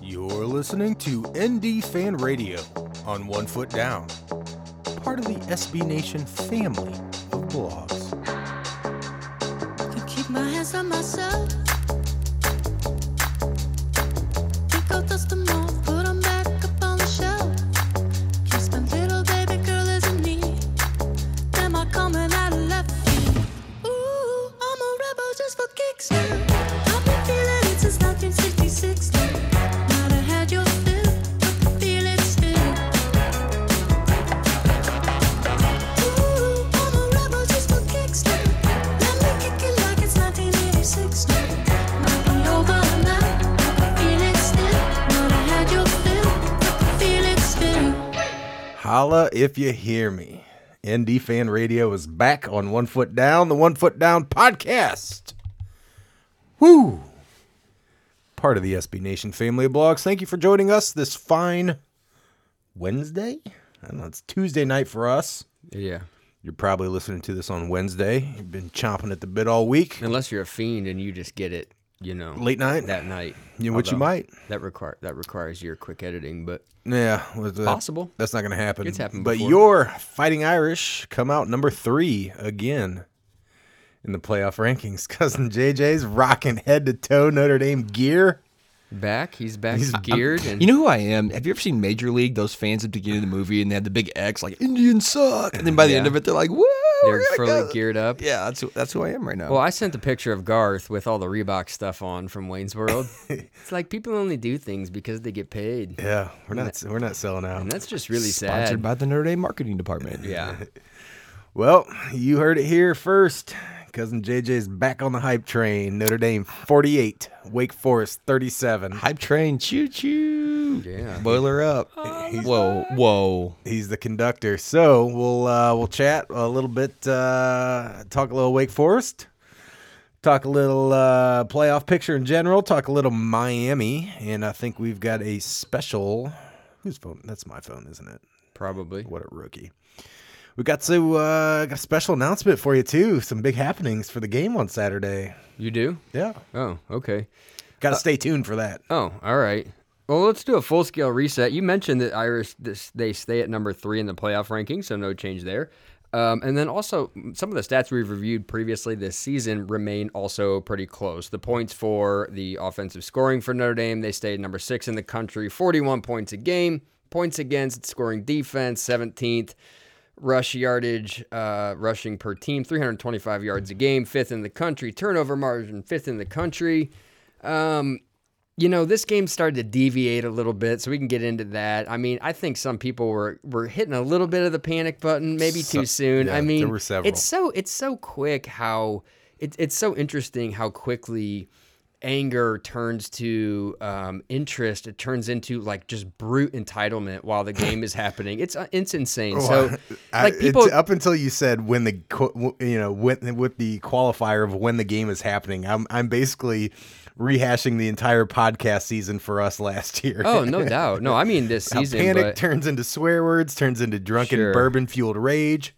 You're listening to ND Fan Radio on One Foot Down, part of the SB Nation family of blogs. Keep my hands on myself. If you hear me. ND Fan Radio is back on One Foot Down, the One Foot Down podcast. Woo! Part of the SB Nation family of blogs. Thank you for joining us this fine Wednesday. I don't know, it's Tuesday night for us. Yeah. You're probably listening to this on Wednesday. You've been chomping at the bit all week. Unless you're a fiend and you just get it, you know, Late night? that night. Yeah, which you might. That require that requires your quick editing, but Yeah, with that- Possible. That's not going to happen. It's happened But before. your Fighting Irish come out number three again in the playoff rankings. Cousin JJ's rocking head to toe Notre Dame gear. back. He's back He's- geared and You know who I am? Have you ever seen Major League? Those fans at the beginning of the movie, and they have the big X, like Indians suck, and then by the end of it, they're like, "Woo!" they're fully go." geared up. Yeah, that's who, that's who I am right now. Well, I sent a picture of Garth with all the Reebok stuff on from Wayne's World. it's like people only do things because they get paid. Yeah, we're not we're not selling out. And that's just really Sponsored sad. Sponsored by the Notre Dame marketing department. yeah. Well, you heard it here first. Cousin JJ's back on the hype train. Notre Dame 48, Wake Forest 37. Hype train, choo choo. Yeah. Boiler up. whoa, whoa. He's the conductor. So we'll uh, we'll chat a little bit, uh, talk a little Wake Forest, talk a little uh, playoff picture in general, talk a little Miami, and I think we've got a special. Whose phone? That's my phone, isn't it? Probably. What a rookie. We got to uh, got a special announcement for you too. Some big happenings for the game on Saturday. You do? Yeah, Oh, okay. got to stay tuned for that. Oh, all right. Well, let's do a full scale reset. You mentioned that Irish this, they stay at number three in the playoff ranking, so no change there. Um, and then also some of the stats we've reviewed previously this season remain also pretty close. The points for the offensive scoring for Notre Dame they stayed number six in the country, 41 points a game. Points against scoring defense, 17th. Rush yardage, uh, rushing per team, 325 yards a game, fifth in the country. Turnover margin, fifth in the country. Um, you know, this game started to deviate a little bit, so we can get into that. I mean, I think some people were were hitting a little bit of the panic button, maybe So- too soon. yeah, I there mean, were several. it's so it's so quick how it, it's so interesting how quickly anger turns to um, interest. It turns into like just brute entitlement while the game is happening. It's uh, it's insane. So, I- like people, up until you said when the you know with with the qualifier of when the game is happening, I'm I'm basically rehashing the entire podcast season for us last year. oh no doubt, no, I mean this season, panic but, turns into swear words, turns into drunken Sure. bourbon fueled rage.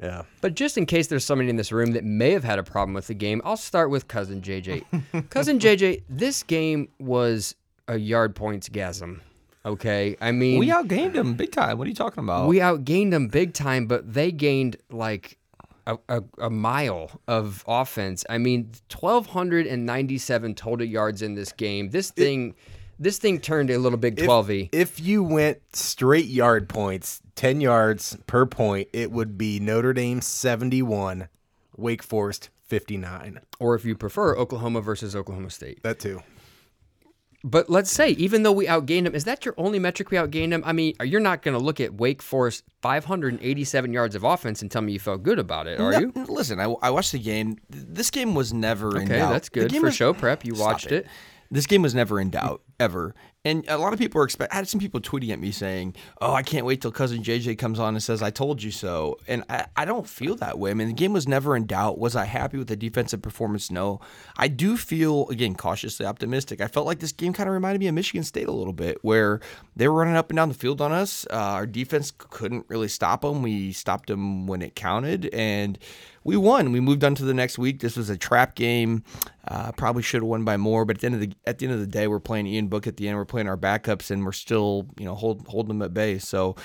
Yeah, But just in case there's somebody in this room that may have had a problem with the game, I'll start with cousin JJ. cousin JJ, this game was a yard points gasm. Okay, I mean We outgained them big time. What are you talking about? we outgained them big time, but they gained like a, a, a mile of offense. I mean, twelve hundred and ninety-seven total yards in this game. This thing, this thing turned a little big twelve e. If you went straight yard points, ten yards per point, it would be Notre Dame seventy one, Wake Forest fifty nine. Or if you prefer, Oklahoma versus Oklahoma State. That too. But let's say, even though we outgained them, is that your only metric we outgained them? I mean, you're not going to look at Wake Forest 587 yards of offense and tell me you felt good about it, are No, you? Listen, I, I watched the game. This game was never in Okay, doubt. that's The good game for was- show prep. You Stop watched it. This game was never in doubt ever. And a lot of people are expect. I had some people tweeting at me saying, "Oh, I can't wait till cousin JJ comes on and says I told you so." And I, I don't feel that way. I mean, the game was never in doubt. Was I happy with the defensive performance? No. I do feel again cautiously optimistic. I felt like this game kind of reminded me of Michigan State a little bit, where they were running up and down the field on us. Uh, our defense couldn't really stop them. We stopped them when it counted, and we won. We moved on to the next week. This was a trap game. Uh, probably should have won by more, but at the end of the at the end of the day, we're playing Ian open book at the end. We're playing our backups, and we're still, you know, hold, holding them at bay. So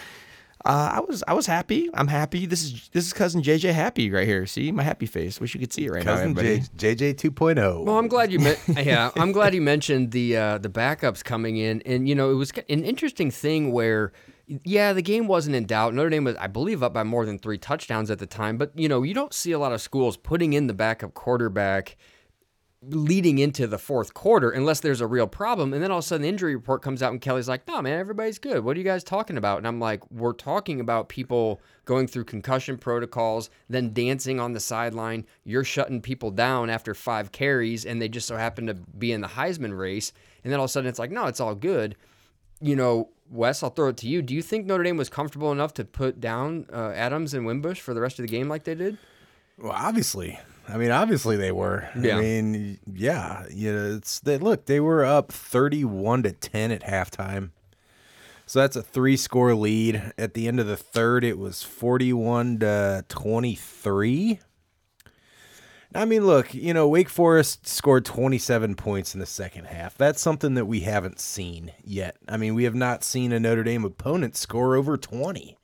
uh, I was I was happy. I'm happy. This is this is cousin JJ happy right here. See my happy face. Wish you could see it right Cousin now, J- JJ 2.0. Well, I'm glad you met. yeah, I'm glad you mentioned the uh, the backups coming in, and you know it was an interesting thing where. Yeah, the game wasn't in doubt. Notre Dame was, I believe, up by more than three touchdowns at the time. But you know, you don't see a lot of schools putting in the backup quarterback leading into the fourth quarter unless there's a real problem. And then all of a sudden the injury report comes out and Kelly's like, no, man, everybody's good. What are you guys talking about? And I'm like, we're talking about people going through concussion protocols, then dancing on the sideline. You're shutting people down after five carries and they just so happen to be in the Heisman race. And then all of a sudden it's like, no, it's all good. You know, Wes, I'll throw it to you. Do you think Notre Dame was comfortable enough to put down uh, Adams and Wimbush for the rest of the game like they did? Well, obviously. I mean, obviously they were. Yeah. I mean, yeah. You know, it's they look, they were up 31 to 10 at halftime. So that's a three score lead. At the end of the third, it was 41 to 23. I mean, look, you know, Wake Forest scored 27 points in the second half. That's something that we haven't seen yet. I mean, we have not seen a Notre Dame opponent score over 20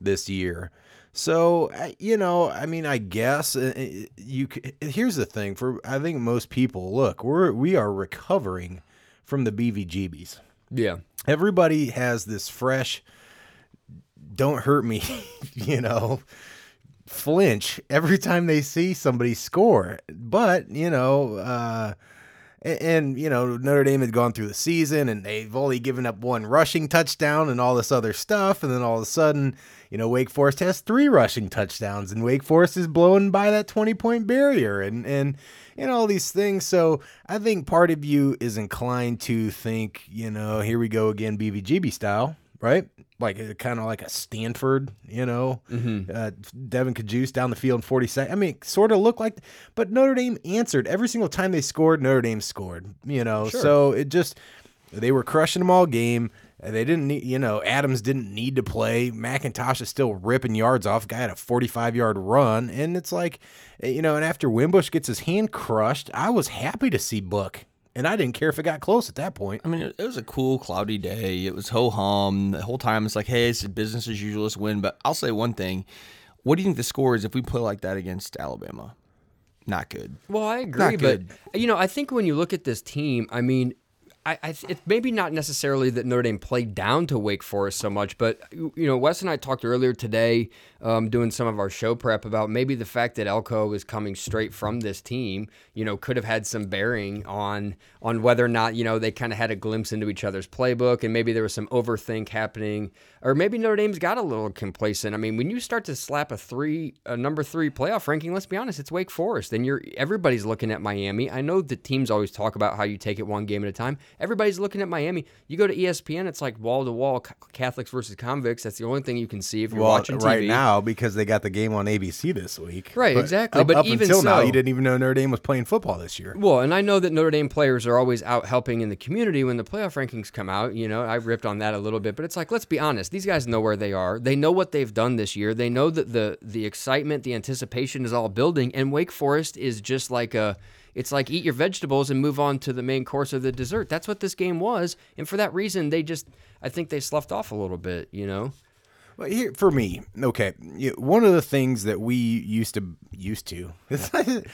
this year. So, you know, I mean, I guess uh, uh, you here's the thing for I think most people, look, we're we are recovering from the BVGBs. Yeah. Everybody has this fresh don't hurt me, you know, flinch every time they see somebody score. But, you know, uh, and, and, you know, Notre Dame had gone through the season and they've only given up one rushing touchdown and all this other stuff. And then all of a sudden, you know, Wake Forest has three rushing touchdowns and Wake Forest is blowing by that 20 point barrier and, and, and all these things. So I think part of you is inclined to think, you know, here we go again, BVGB style, right? Like kind of like a Stanford, you know, uh, Devin Kajus down the field in 40 seconds. I mean, sort of looked like, but Notre Dame answered every single time they scored. Notre Dame scored, you know, so it just they were crushing them all game. They didn't need, you know, Adams didn't need to play. McIntosh is still ripping yards off. Guy had a 45 yard run. And it's like, eh, you know, and after Wimbush gets his hand crushed, I was happy to see Book. And I didn't care if it got close at that point. I mean, it it was a cool, cloudy day. It was ho hum. The whole time it's like, hey, it's business as usual. Let's win. But I'll say one thing. What do you think the score is if we play like that against Alabama? Not good. Well, I agree, but good. you know, I think when you look at this team, I mean, I, I it's maybe not necessarily that Notre Dame played down to Wake Forest so much, but you know, Wes and I talked earlier today, um, doing some of our show prep about maybe the fact that Elko is coming straight from this team, you know, could have had some bearing on on whether or not you know they kind of had a glimpse into each other's playbook, and maybe there was some overthink happening, or maybe Notre Dame's got a little complacent. I mean, when you start to slap a three, a number three playoff ranking, let's be honest, it's Wake Forest, and you're everybody's looking at Miami. I know the teams always talk about how you take it one game at a time. Everybody's looking at Miami. You go to ESPN, it's like wall to wall Catholics versus convicts. That's the only thing you can see if you're Well, watching TV. right now because they got the game on ABC this week. Right, But exactly. Up, But up even until now, you didn't even know Notre Dame was playing football this year. Well, and I know that Notre Dame players are always out helping in the community when the playoff rankings come out. You know, I ripped on that a little bit, but it's like, let's be honest. These guys know where they are. They know what they've done this year. They know that the the excitement, the anticipation is all building. And Wake Forest is just like a, it's like eat your vegetables and move on to the main course of the dessert. That's what this game was, and for that reason, they just, I think they sloughed off a little bit. You know. Well, here for me, okay. One of the things that we used to used to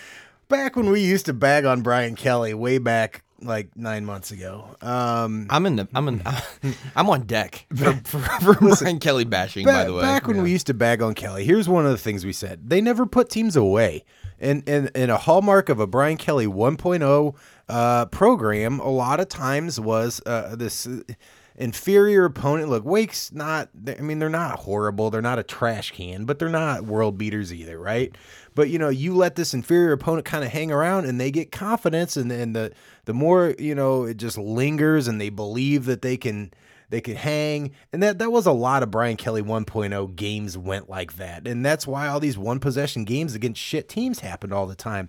back when we used to bag on Brian Kelly way back like nine months ago. Um, I'm in the. I'm in. I'm on deck for, for, for Brian Kelly bashing. by the way, back when we used to bag on Kelly, here's one of the things we said: they never put teams away. And and, and a hallmark of a Brian Kelly 1.0 uh, program, a lot of times was uh, this inferior opponent. Look, Wake's not. I mean, they're not horrible. They're not a trash can, but they're not world beaters either, right? But you know, you let this inferior opponent kind of hang around, and they get confidence, and and the the more you know, it just lingers, and they believe that they can they could hang and that that was a lot of Brian Kelly 1.0 games went like that and that's why all these one possession games against shit teams happened all the time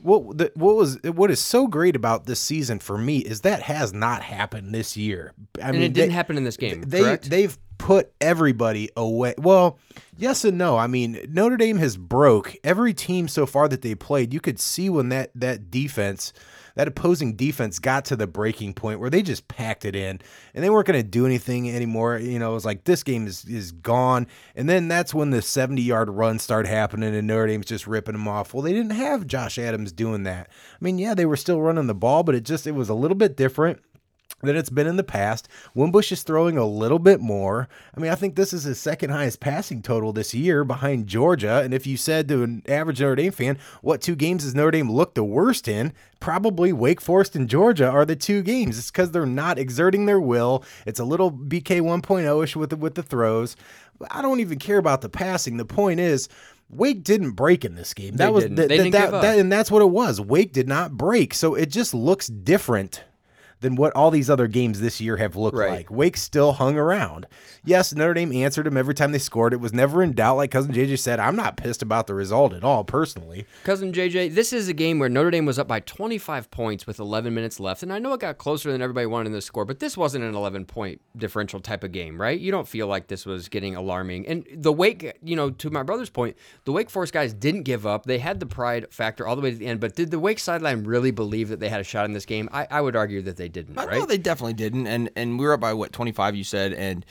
what the, what was what is so great about this season for me is that has not happened this year I And mean it didn't they- happen in this game, they correct? they've put everybody away. Well, yes and no. I mean, Notre Dame has broke every team so far that they played. You could see when that that defense that opposing defense got to the breaking point where they just packed it in and they weren't going to do anything anymore. You know, it was like this game is is gone. And then that's when the 70 yard run started happening and Notre Dame's just ripping them off. Well, they didn't have Josh Adams doing that. I mean, yeah, they were still running the ball, but it just it was a little bit different than it's been in the past. Wimbush is throwing a little bit more. I mean, I think this is his second highest passing total this year behind Georgia. And if you said to an average Notre Dame fan, what two games does Notre Dame look the worst in? Probably Wake Forest and Georgia are the two games. It's because they're not exerting their will. It's a little BK 1.0 ish with the, with the throws. I don't even care about the passing. The point is, Wake didn't break in this game. That They was didn't. that, They that- didn't that- give up. that- and that's what it was. Wake did not break. So it just looks different than what all these other games this year have looked Right. like. Wake still hung around. Yes, Notre Dame answered them every time they scored. It was never in doubt. Like cousin JJ said, I'm not pissed about the result at all, personally. Cousin JJ, this is a game where Notre Dame was up by 25 points with 11 minutes left. And I know it got closer than everybody wanted in the score, but this wasn't an 11 point differential type of game, right? You don't feel like this was getting alarming. And the Wake, you know, to my brother's point, the Wake Forest guys didn't give up. They had the pride factor all the way to the end. But did the Wake sideline really believe that they had a shot in this game? I, I would argue that they didn't, I right? know they definitely didn't, and and we were up by what twenty five you said, and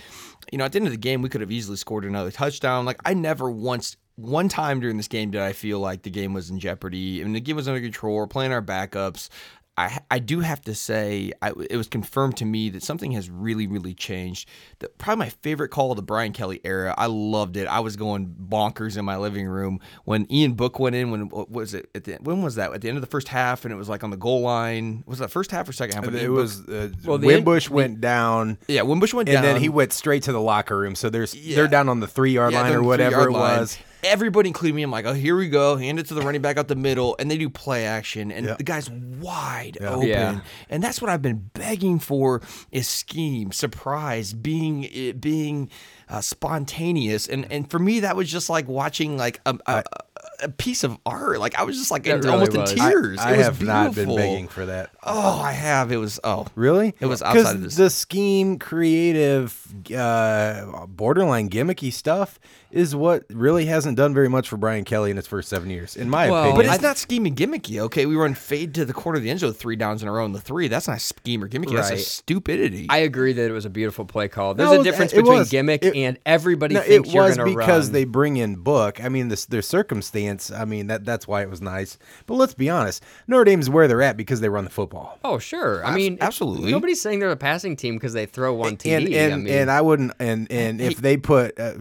you know at the end of the game we could have easily scored another touchdown. Like I never once one time during this game did I feel like the game was in jeopardy. I mean the game was under control. We're playing our backups. I I do have to say I, it was confirmed to me that something has really really changed. The, probably my favorite call of the Brian Kelly era. I loved it. I was going bonkers in my living room when Ian Book went in. When what was it? At the, when was that? At the end of the first half, and it was like on the goal line. Was that first half or second half? When It Ian Book- was uh, Well, Wimbush end- went down. yeah, Wimbush went And down, and then he went straight to the locker room. So there's Yeah. they're down on the three yard Yeah, line or on the whatever it three-yard line. Was. Everybody, including me, I'm like, oh, here we go. Hand it to the running back out the middle, and they do play action, and Yeah. the guy's wide open. Yeah. And that's what I've been begging for: is scheme, surprise, being eh, being uh, spontaneous. And and for me, that was just like watching like a. a a piece of art, like I was just like That in- really almost was. in tears. I it was have not been begging for that. Oh, I have. It was. Oh, Really? It was outside of 'Cause this- The scheme, creative, uh, borderline gimmicky stuff is what really hasn't done very much for Brian Kelly in his first seven years, in my Well, opinion. But it's not scheme and gimmicky, okay? We run fade to the corner of the end zone three downs in a row in the three. That's not scheme or gimmicky. That's Right. a stupidity. I agree that it was a beautiful play call. There's No, a difference it between was. gimmick It- and everybody No, thinks it you're was going to because run. they bring in Book. I mean, this their circumstance. I mean, that that's why it was nice. But let's be honest, Notre Dame's where they're at because they run the football. Oh, sure. I mean, absolutely. Nobody's saying they're a passing team because they throw one TD. and and, I mean, and I wouldn't and and if they put uh,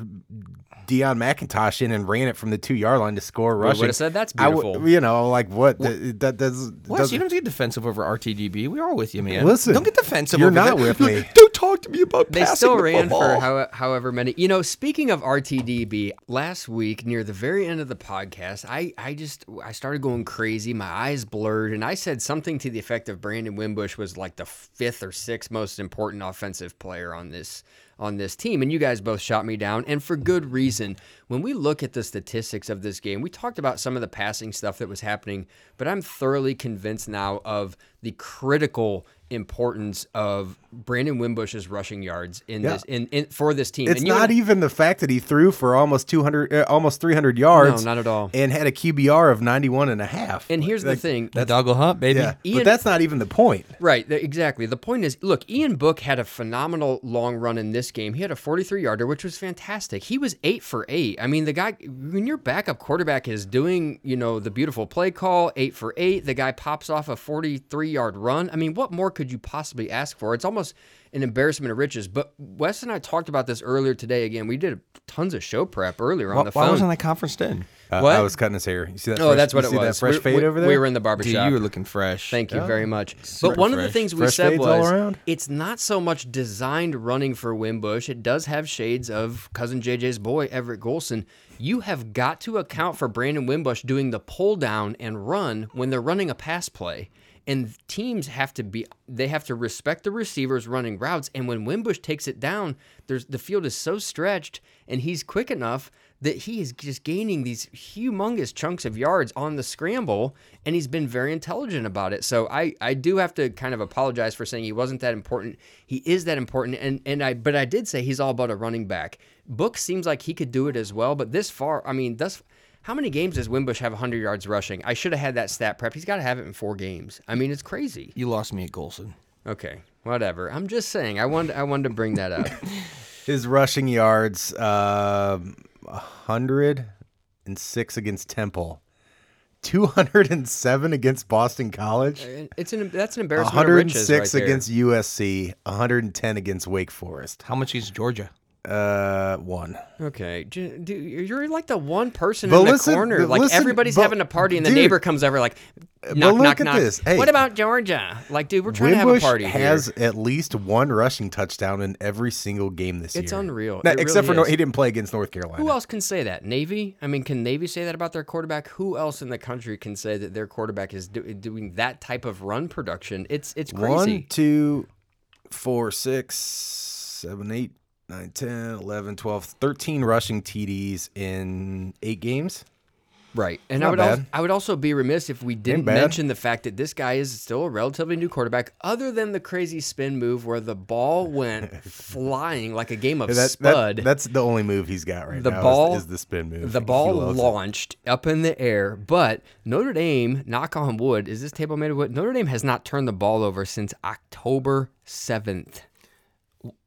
Deon McIntosh in and ran it from the two yard line to score We rushing, would've said that's I would- beautiful. you know, like what that, that does. Wes, you don't get defensive over RTDB. We're with you, man. Listen, don't get defensive. you're over not that. with me. Don't talk to me about they passing still the ran for how, however many. You know, speaking of RTDB, last week near the very end of the podcast, I I just I started going crazy. My eyes blurred, and I said something to the effect of Brandon Wimbush was like the fifth or sixth most important offensive player on this on this team, and you guys both shot me down, and for good reason. When we look at the statistics of this game, we talked about some of the passing stuff that was happening, but I'm thoroughly convinced now of the critical importance of Brandon Wimbush's rushing yards in Yeah. this in, in for this team. It's And not and- even the fact that he threw for almost 200, uh, almost 300 yards. No, not at all. And had a QBR of 91 and a half. And here's the Like, thing. The doggle hunt, baby. Yeah, Ian- but that's not even the point. Right, th- exactly. The point is, look, Ian Book had a phenomenal long run in this game. He had a 43 yarder, which was fantastic. He was eight for eight. I mean, the guy, when your backup quarterback is doing, you know, the beautiful play call, eight for eight, the guy pops off a 43 yard run. I mean, what more could you possibly ask for? It's almost an embarrassment of riches. But Wes and I talked about this earlier today. Again, we did tons of show prep earlier on Why, the why phone. wasn't I conference then? Uh, What? I was cutting his hair. You see that? Oh, fresh, that's what you it see was. That fresh we, fade we- over there. We were in the Dude, barbershop. you were looking fresh. Thank you Yeah. very much. Super But one of the things we Fresh said fades all was around? it's not so much designed running for Wimbush. It does have shades of cousin JJ's boy Everett Golson. You have got to account for Brandon Wimbush doing the pull down and run when they're running a pass play. And teams have to be they have to respect the receivers running routes. And when Wimbush takes it down, there's the field is so stretched and he's quick enough that he is just gaining these humongous chunks of yards on the scramble and he's been very intelligent about it. So I, I do have to kind of apologize for saying he wasn't that important. He is that important and and I but I did say he's all about a running back. Book seems like he could do it as well, but this far, I mean, thus How many games does Wimbush have 100 yards rushing? I should have had that stat prep. He's got to have it in four games. I mean, it's crazy. You lost me at Golson. Okay, whatever. I'm just saying. I wanted I wanted to bring that up. His rushing yards, um, 106 against Temple, 207 against Boston College, it's an that's an embarrassment of riches 106 right there. against USC, 110 against Wake Forest. How much is Georgia? Uh, one. Okay, dude, you're like the one person But in the corner. Like listen, everybody's but- having a party, and the dude, neighbor comes over, like, knock, look knock, at knock. this. Hey. what about Georgia? Like, dude, we're trying to have a Wimbush party has here. at least one rushing touchdown in every single game this It's year. It's unreal. Now, It except really for no, he didn't play against North Carolina. Who else can say that? Navy? I mean, can Navy say that about their quarterback? Who else in the country can say that their quarterback is do- doing that type of run production? It's it's crazy. One, two, four, six, seven, eight, nine, 10, 11, 12, 13 rushing TDs in eight games. Right. And Not I would also. I would also be remiss if we didn't mention the fact that this guy is still a relatively new quarterback, other than the crazy spin move where the ball went flying like a game of That- that- spud. that's the only move he's got right the now. is- ball is, the spin move. The ball loves it. launched up in the air, but Notre Dame, knock on wood, is this table made of wood? Notre Dame has not turned the ball over since October 7th.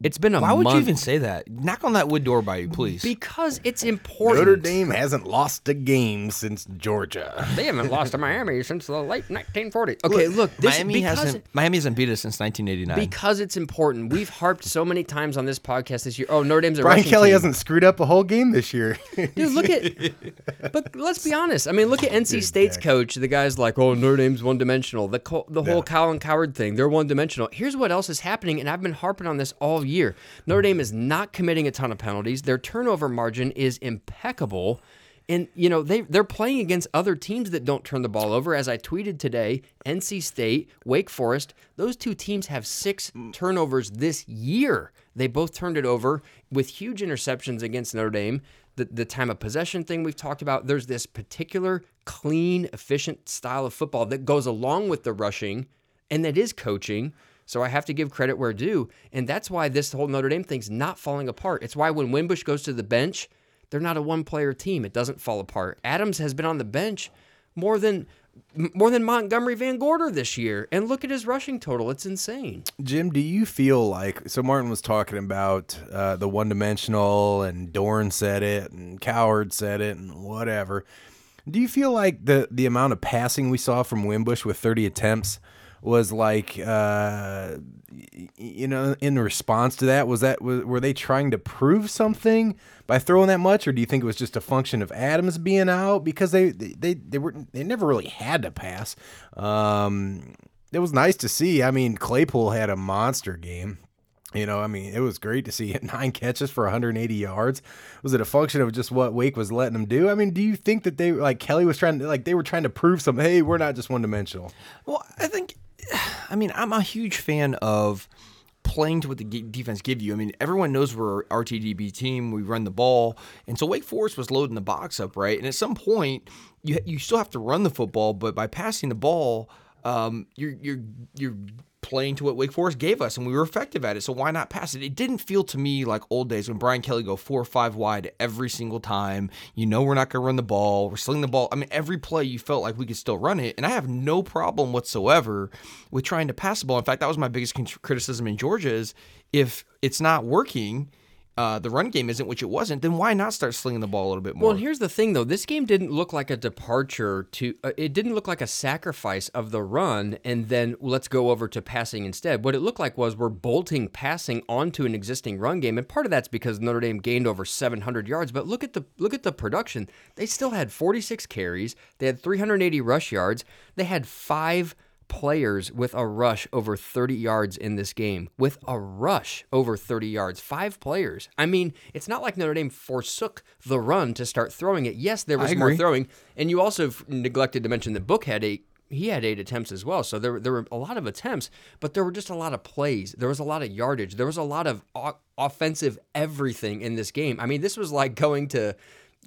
It's been a Why would month. you even say that? Knock on that wood door by you, please. Because it's important. Notre Dame hasn't lost a game since Georgia. They haven't lost to Miami since the late 1940s. Okay, look, this Miami because hasn't Miami hasn't beat us since 1989. because it's important. We've harped so many times on this podcast this year. Oh, Notre Dame's a Brian rushing Kelly team. hasn't screwed up a whole game this year. Dude, look at. but let's be honest. I mean, look at NC State's coach. The guy's like, "Oh, Notre Dame's one dimensional." The co- the whole Colin Cowherd thing. They're one dimensional. Here's what else is happening, and I've been harping on this all year. Notre Dame is not committing a ton of penalties. Their turnover margin is impeccable. And you know they they're playing against other teams that don't turn the ball over. As I tweeted today, NC State, Wake Forest, those two teams have six turnovers this year. They both turned it over with huge interceptions against Notre Dame. The the time of possession thing we've talked about. There's this particular clean, efficient style of football that goes along with the rushing, and that is coaching. So I have to give credit where due, and that's why this whole Notre Dame thing's not falling apart. It's why when Wimbush goes to the bench, they're not a one-player team. It doesn't fall apart. Adams has been on the bench more than more than Montgomery Van Gorder this year, and look at his rushing total. It's insane. Jim, do you feel like so? Martin was talking about uh, the one dimensional, and Dorn said it, and Cowherd said it, and whatever. Do you feel like the the amount of passing we saw from Wimbush with 30 attempts was like, uh, you know, in response to that? Was that were they trying to prove something by throwing that much, or do you think it was just a function of Adams being out because they they they were they never really had to pass? Um, it was nice to see. I mean, Claypool had a monster game. You know, I mean, it was great to see nine catches for 180 yards. Was it a function of just what Wake was letting them do? I mean, do you think that they like Kelly was trying to like they were trying to prove something? Hey, we're not just one dimensional. Well, I think, I mean, I'm a huge fan of playing to what the defense give you. I mean, everyone knows we're a RTDB team. We run the ball, and so Wake Forest was loading the box up, right? And at some point, you you still have to run the football, but by passing the ball, um, you're you're you're playing to what Wake Forest gave us, and we were effective at it. So why not pass it? It didn't feel to me like old days when Brian Kelly go four or five wide every single time. You know we're not going to run the ball. We're slinging the ball. I mean, every play you felt like we could still run it, and I have no problem whatsoever with trying to pass the ball. In fact, that was my biggest criticism in Georgia is if it's not working. Uh, the run game isn't, which it wasn't. Then why not start slinging the ball a little bit more? Well, here's the thing, though. This game didn't look like a departure to. Uh, it didn't look like a sacrifice of the run, and then let's go over to passing instead. What it looked like was we're bolting passing onto an existing run game, and part of that's because Notre Dame gained over 700 yards. But look at the look at the production. They still had 46 carries. They had 380 rush yards. They had five players with a rush over 30 yards in this game. With a rush over 30 yards, five players. I mean, it's not like Notre Dame forsook the run to start throwing it. Yes, there was more throwing, and you also neglected to mention that Book had eight. He had eight attempts as well, so there were- there were a lot of attempts, but there were just a lot of plays. There was a lot of yardage. There was a lot of o- offensive everything in this game. I mean, this was like going to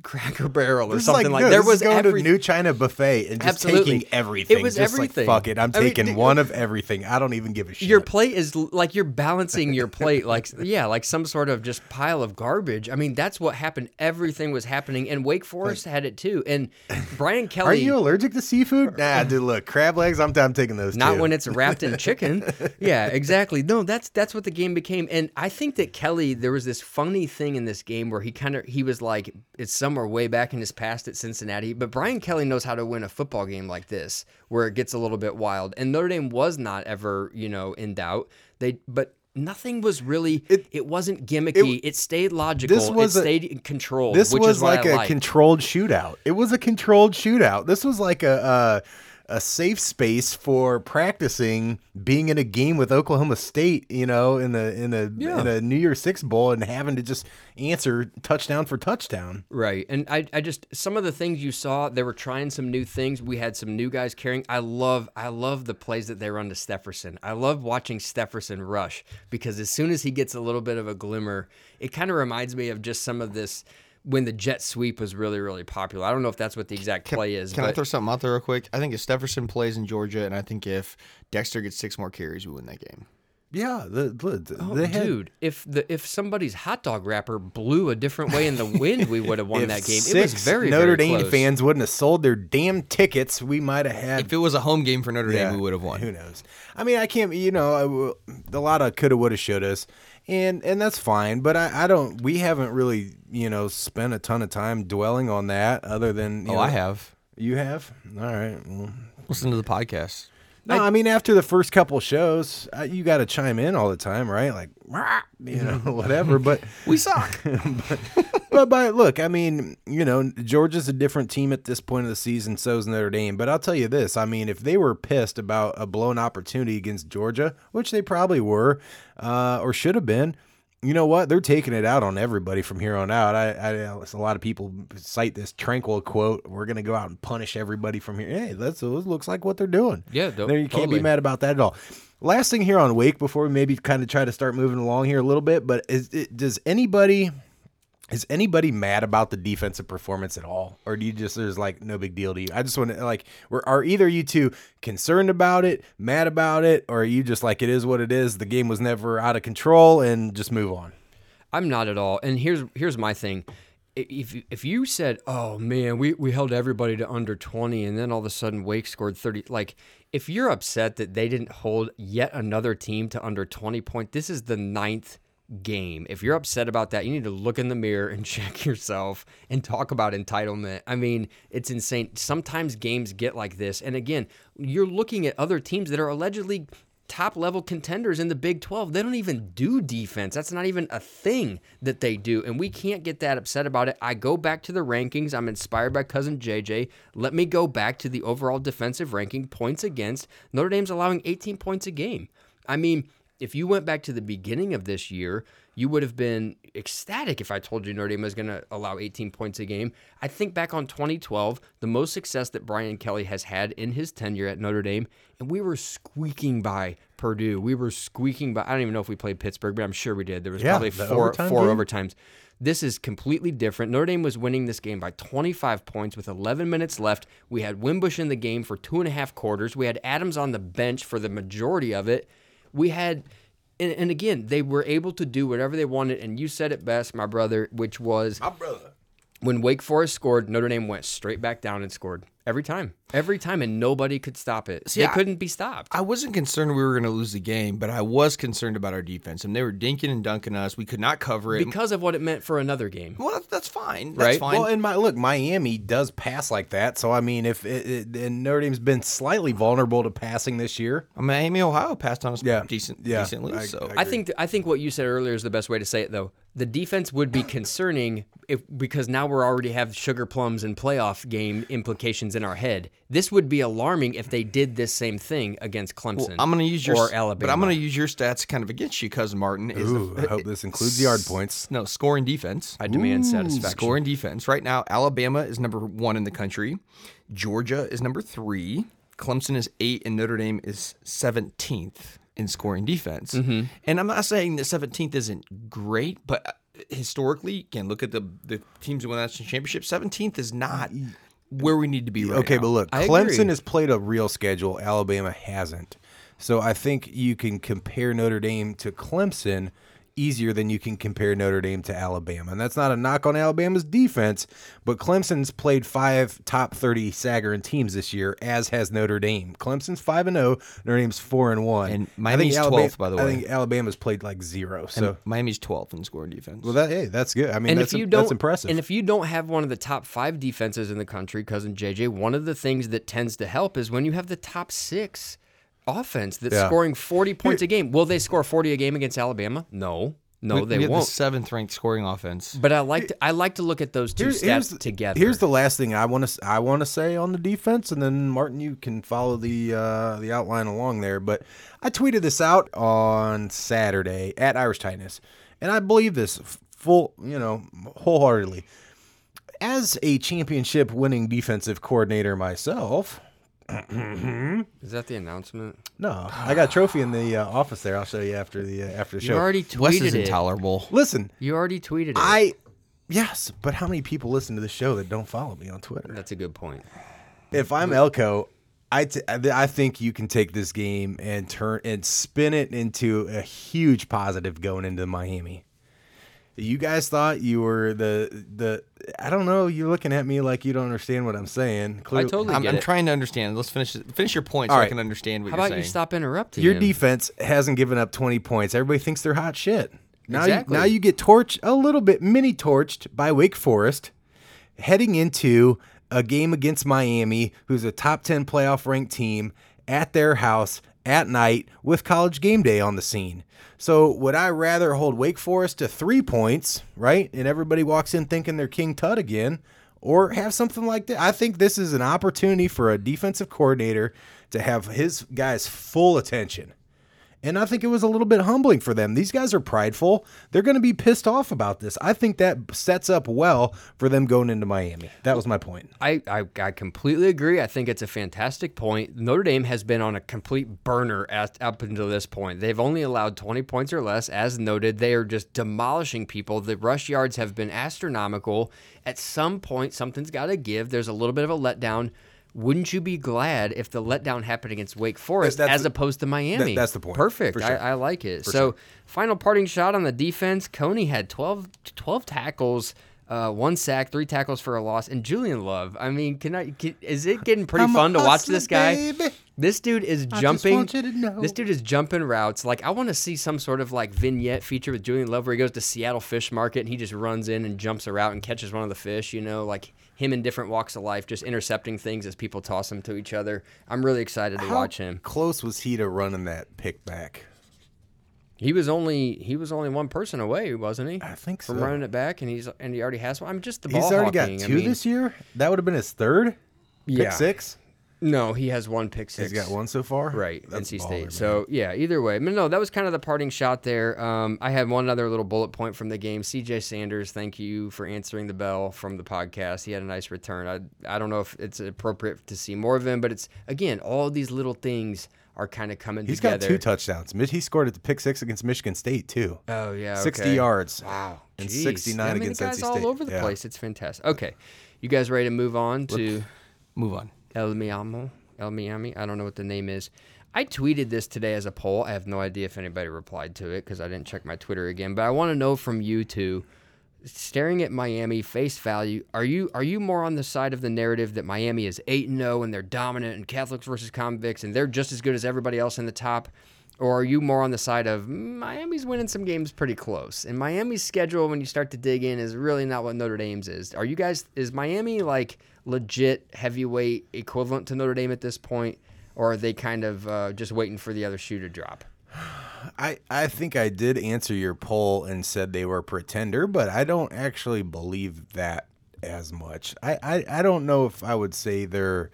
Cracker Barrel or something like, no, there was going every to New China buffet and just Absolutely. taking everything. It was just everything. Like, fuck it, I'm I taking dude, one of everything. I don't even give a shit. your plate is like you're balancing your plate like yeah like some sort of just pile of garbage i mean that's what happened everything was happening and wake forest had it too and brian kelly Are you allergic to seafood? Nah, dude. Look, crab legs. I'm, I'm taking those. not too. when it's wrapped in chicken yeah exactly no that's that's what the game became and i think that kelly there was this funny thing in this game where he kind of he was like it's somewhere way back in his past at cincinnati but brian kelly knows how to win a football game like this where it gets a little bit wild and notre dame was not ever you know in doubt they but nothing was really it, It- wasn't gimmicky it, stayed logical This was it stayed controlled This which was like a like. controlled shootout. It was a controlled shootout. This was like a, a a safe space for practicing being in a game with Oklahoma State. You know, in a in a Yeah. in a New Year's Six bowl and having to just answer touchdown for touchdown. Right. And I, I just some of the things you saw, they were trying some new things. We had some new guys carrying. I love I love the plays that they run to Stepherson. I love watching Stepherson rush because as soon as he gets a little bit of a glimmer, it kind of reminds me of just some of this when the jet sweep was really, really popular. I don't know if that's what the exact play is, Can I but throw something out there real quick? I think if Stepherson plays in Georgia, and I think if Dexter gets six more carries, we win that game. Yeah, the, the, Oh, they had, dude, if the if somebody's hot dog wrapper blew a different way in the wind, we would have won that game. Six It was very Notre very Dame close. fans wouldn't have sold their damn tickets. We might have had If it was a home game for Notre Dame, we would have won. Who knows? I mean, I can't. You know, I w- a lot of coulda, woulda, shouldas, and and that's fine. But I, I don't. We haven't really, you know, spent a ton of time dwelling on that. Other than, you Oh, know, I have. You have. All right. Well, Listen to the podcast. No, I, mean, after the first couple shows, uh, you got to chime in all the time, right? Like, "Rah," you know, whatever. But We suck. but but look, I mean, you know, Georgia's a different team at this point of the season. So So's Notre Dame. But I'll tell you this: I mean, if they were pissed about a blown opportunity against Georgia, which they probably were, uh, or should have been, you know what? They're taking it out on everybody from here on out. I, I a lot of people cite this Tranquill quote: "We're going to go out and punish everybody from here." Hey, that's it looks like what they're doing. Yeah, do- you can't totally. be mad about that at all. Last thing here on Wake before we maybe kind of try to start moving along here a little bit, but is it, does anybody is anybody mad about the defensive performance at all, or do you just there's like no big deal to you? I just want to like, were, are either you two concerned about it, mad about it, or are you just like it is what it is? The game was never out of control, and just move on. I'm not at all. And here's here's my thing. If if you said, "Oh man, we, we held everybody to under 20 and then all of a sudden Wake scored 30," like if you're upset that they didn't hold yet another team to under 20 point, this is the ninth game. If you're upset about that, you need to look in the mirror and check yourself and talk about entitlement. I mean, it's insane. Sometimes games get like this. And again, you're looking at other teams that are allegedly top level contenders in the Big 12. They don't even do defense. That's not even a thing that they do. And we can't get that upset about it. I go back to the rankings. I'm inspired by cousin JJ. Let me go back to the overall defensive ranking points against. Notre Dame's allowing 18 points a game. I mean, if you went back to the beginning of this year, you would have been ecstatic if I told you Notre Dame was going to allow 18 points a game. I think back on 2012, the most success that Brian Kelly has had in his tenure at Notre Dame, and we were squeaking by Purdue. We were squeaking by. I don't even know if we played Pittsburgh, but I'm sure we did. There was Yeah, probably four overtime four game? overtimes. This is completely different. Notre Dame was winning this game by 25 points with 11 minutes left. We had Wimbush in the game for two and a half quarters. We had Adams on the bench for the majority of it. We had, and, and again, they were able to do whatever they wanted. And you said it best, my brother, which was My brother. when Wake Forest scored, Notre Dame went straight back down and scored every time, every time, and nobody could stop it. See, they I- couldn't be stopped. I wasn't concerned we were going to lose the game, but I was concerned about our defense. And they were dinking and dunking us. We could not cover it. because of what it meant for another game. well, that's, that's fine. That's Right? fine. Well, and my look, Miami does pass like that. So I mean, if it, it, and Notre Dame's been slightly vulnerable to passing this year. Miami, Ohio passed on us Yeah. decent, Yeah. decently. I- so I think I think what you said earlier is the best way to say it though. The defense would be concerning if because now we're already have sugar plums and playoff game implications in our head. This would be alarming if they did this same thing against Clemson. I'm going to use your or Alabama. but I'm going to use your stats kind of against you, cousin Martin. Is Ooh, the, I hope this includes yard points. no scoring defense. I demand satisfaction. Scoring defense. Right now, Alabama is number one in the country. Georgia is number three. Clemson is eight, and Notre Dame is 17th in scoring defense. Mm-hmm. And I'm not saying that 17th isn't great, but historically, again, look at the the teams who won the national championship. Seventeenth is not where we need to be right okay, now. but look, I Clemson agree. has played a real schedule. Alabama hasn't. So I think you can compare Notre Dame to Clemson easier than you can compare Notre Dame to Alabama. And that's not a knock on Alabama's defense, but Clemson's played five top 30 Sagarin teams this year, as has Notre Dame. Clemson's 5 and 0, Notre Dame's 4 and 1. And Miami's Alabama- 12th, by the way. I think Alabama's played like zero. So, And Miami's 12th in scoring defense. well, that, hey, that's good. I mean, and that's, if you im- don't, that's impressive. And if you don't have one of the top five defenses in the country, cousin JJ, one of the things that tends to help is when you have the top six offense that's Yeah. scoring 40 points a game. Will they score 40 a game against Alabama? No, no, we, they we won't. the seventh ranked scoring offense. But I like to I like to look at those two Here's- stats here's the- together. Here's the last thing I want to I want to say on the defense, and then Martin, you can follow the uh, the outline along there. But I tweeted this out on Saturday at Irish Tightness, and I believe this full, you know, wholeheartedly. As a championship winning defensive coordinator myself, Is that the announcement? no, I got a trophy in the uh, office there. I'll show you after the uh, after the show. You show. already tweeted Wes is it. intolerable. Listen, You already tweeted it. I yes, but how many people listen to the show that don't follow me on Twitter? That's a good point. if I'm Elko, I, t- I think you can take this game and turn and spin it into a huge positive going into Miami. You guys thought you were the the I don't know. You're looking at me like you don't understand what I'm saying. I totally I'm, get I'm it. trying to understand. Let's finish finish your point so All I can understand what How you're about saying. you stop interrupting your him? defense hasn't given up 20 points. Everybody thinks they're hot shit. Now, Exactly. you, now you get torched a little bit, mini torched by Wake Forest, heading into a game against Miami, who's a top 10 playoff ranked team at their house at night with college game day on the scene. So, would I rather hold Wake Forest to three points, right? And everybody walks in thinking they're King Tut again, or have something like that? I think this is an opportunity for a defensive coordinator to have his guys' full attention. And I think it was a little bit humbling for them. These guys are prideful. They're going to be pissed off about this. I think that sets up well for them going into Miami. That was my point. I, I, I completely agree. I think it's a fantastic point. Notre Dame has been on a complete burner at, up until this point. They've only allowed 20 points or less. As noted, they are just demolishing people. The rush yards have been astronomical. At some point, something's got to give. There's a little bit of a letdown. Wouldn't you be glad if the letdown happened against Wake Forest that's as the- opposed to Miami? that's the point, Perfect. sure. I, I like it. so, final parting shot on the defense. Coney had 12, 12 tackles, uh, one sack, three tackles for a loss, and Julian Love. I mean, can I? Can, is it getting pretty I'm fun to watch this guy? baby. This dude is just jumping. want you to know. This dude is jumping routes. Like I want to see some sort of like vignette feature with Julian Love where he goes to Seattle Fish Market and he just runs in and jumps a route and catches one of the fish. You know, like him in different walks of life, just intercepting things as people toss them to each other. I'm really excited to watch him. close was he to running that pick back? He was only he was only one person away, wasn't he? I think from running it back, and he's and he already has one. I'm just the ball. He's already got two I mean, this year. That would have been his third. Yeah. Pick six. No, he has one pick six. He's got one so far. Right, That's NC baller, State. man. So yeah, either way, but no, that was kind of the parting shot there. Um, I had one other little bullet point from the game. C.J. Sanders, thank you for answering the bell from the podcast. He had a nice return. I I don't know if it's appropriate to see more of him, but it's again all these little things are kind of coming he's together. got two touchdowns. He scored at the pick six against Michigan State too. Oh yeah, 60 yards. Wow, And Jeez. 69 I mean, against the guy's NC all over the Yeah. place. It's fantastic. Okay, you guys ready to move on to? Move on. El Miami. El Miami. I don't know what the name is. I tweeted this today as a poll. I have no idea if anybody replied to it because I didn't check my Twitter again. But I want to know from you two, staring at Miami face value, are you are you more on the side of the narrative that Miami is eight and zero and they're dominant and Catholics versus convicts and they're just as good as everybody else in the top? Or are you more on the side of "Mm, Miami's winning some games pretty close? And Miami's schedule, when you start to dig in, is really not what Notre Dame's is. Are you guys, is Miami like legit heavyweight equivalent to Notre Dame at this point? Or are they kind of uh, just waiting for the other shoe to drop? I, I think I did answer your poll and said they were pretender, but I don't actually believe that as much. I, I, I don't know if I would say they're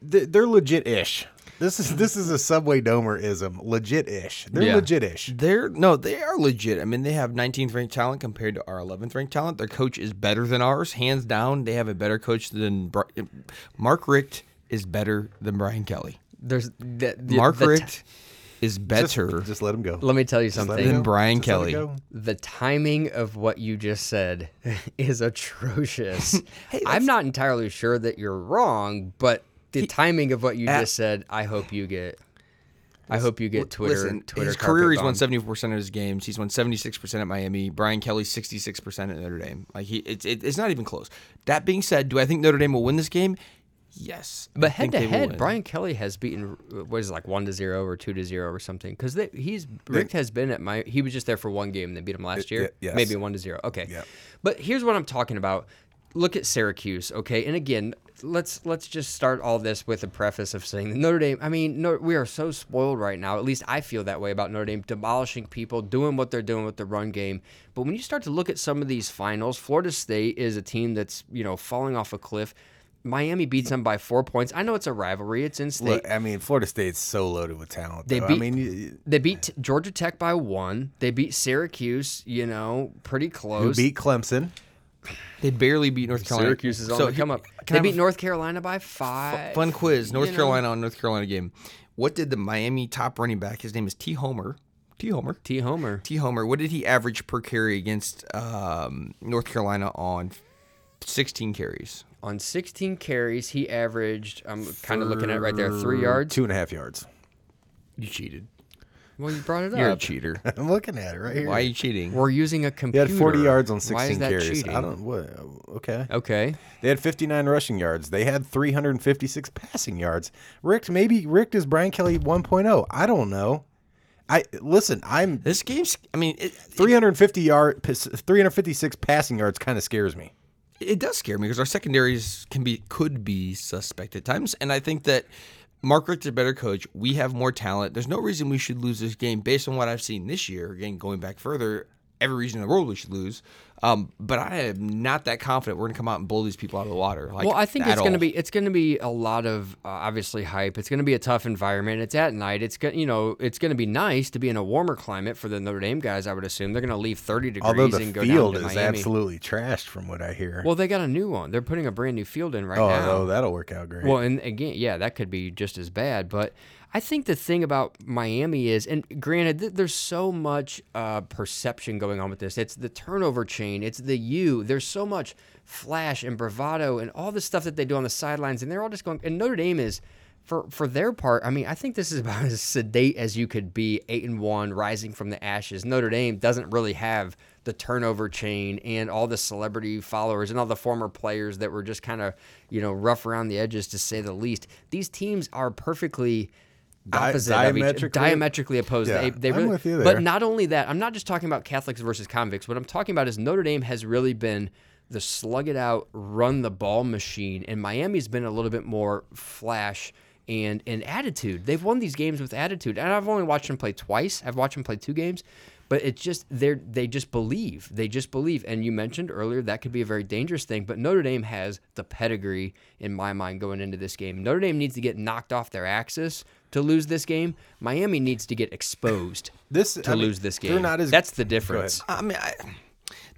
they're they're legit-ish. This is this is a Subway Domer-ism. Legit-ish. They're Yeah. legit-ish. They're no, they are legit. I mean, they have 19th ranked talent compared to our 11th ranked talent. Their coach is better than ours, hands down. They have a better coach than Bri- Mark Richt is better than Brian Kelly. There's the, the, Mark the, Richt is Just, better just let him go. Let me tell you Just let something. him Than. Brian Just let Kelly. go. The timing of what you just said is atrocious. Hey, I'm not entirely sure that you're wrong, but the timing of what you At- just said, I hope you get. I hope you get Twitter. Listen, Twitter his career, he's won seventy four percent of his games. He's won seventy six percent at Miami. Brian Kelly sixty six percent at Notre Dame. Like he, it's it, it's not even close. That being said, do I think Notre Dame will win this game? Yes, I But head to head. Brian Kelly has beaten what is it, like one to zero or two to zero or something. Because he's Richt has been at my. He was just there for one game. and They beat him last year. y- yes. Maybe one to zero. Okay. Yeah. But here's what I'm talking about. Look at Syracuse. Okay, and again, let's let's just start all this with a preface of saying that Notre Dame. I mean, no, we are so spoiled right now. At least I feel that way about Notre Dame demolishing people, doing what they're doing with the run game. But when you start to look at some of these finals, Florida State is a team that's you know falling off a cliff. Miami beats them by four points. I know it's a rivalry. It's in state. Look, I mean, Florida State's so loaded with talent. They beat- I mean, you- They beat Georgia Tech by one. They beat Syracuse, you know, pretty who close. beat Clemson? They barely beat North Carolina. Syracuse is on So the come up. can They have beat a North Carolina by five. Fun quiz: North you know? Carolina on North Carolina game. What did the Miami top running back? His name is T. Homer. T. Homer. T. Homer. T. Homer. What did he average per carry against um, North Carolina on sixteen carries? On 16 carries, he averaged, I'm kind of looking at it right there, three yards. Two and a half yards. You cheated. Well, you brought it up. You're a cheater. I'm looking at it right here. Why are you cheating? We're using a He computer. had 40 yards on 16 Why is that carries. cheating? I don't what. Uh, okay. Okay. They had 59 rushing yards. They had 356 passing yards. Richt, maybe Richt is Brian Kelly 1.0. I don't know. I listen. I'm This game's. I mean, it, 350 yard, 356 passing yards kind of scares me. it does scare me because our secondaries can be could be suspect at times, and I think that Mark Richt's a better coach. We have more talent. There's no reason we should lose this game based on what I've seen this year. Again, going back further, every reason in the world we should lose. Um, but I am not that confident we're going to come out and blow these people out of the water. Like, well, I think it's going to be it's going to be a lot of uh, obviously hype. It's going to be a tough environment. It's at night. It's going you know it's going to be nice to be in a warmer climate for the Notre Dame guys. I would assume they're going to leave 30 degrees Although the and go field down to is Miami. absolutely trashed from what I hear. Well, they got a new one. They're putting a brand new field in right oh, now. no, that'll work out great. Well, and again, yeah, that could be just as bad. But I think the thing about Miami is, and granted, th- there's so much uh, perception going on with this. It's the turnover chain. It's the you. There's so much flash and bravado and all the stuff that they do on the sidelines, and they're all just going. And Notre Dame is. For, for their part, I mean, I think this is about as sedate as you could be, eight and one, rising from the ashes. Notre Dame doesn't really have the turnover chain and all the celebrity followers and all the former players that were just kind of, you know, rough around the edges to say the least. These teams are perfectly Di- opposite of each diametrically- diametrically opposed. Yeah, they, they I'm really, with you there. But not only that, I'm not just talking about Catholics versus convicts. What I'm talking about is Notre Dame has really been the slug it out, run the ball machine, and Miami's been a little bit more flash and and attitude. They've won these games with attitude, and I've only watched them play twice. I've watched them play two games, but it's just they're they just believe. They just believe. And you mentioned earlier that could be a very dangerous thing, but Notre Dame has the pedigree in my mind going into this game. Notre Dame needs to get knocked off their axis to lose this game. Miami needs to get exposed This- to I mean, lose this they're game. not as- That's the difference. I mean, I,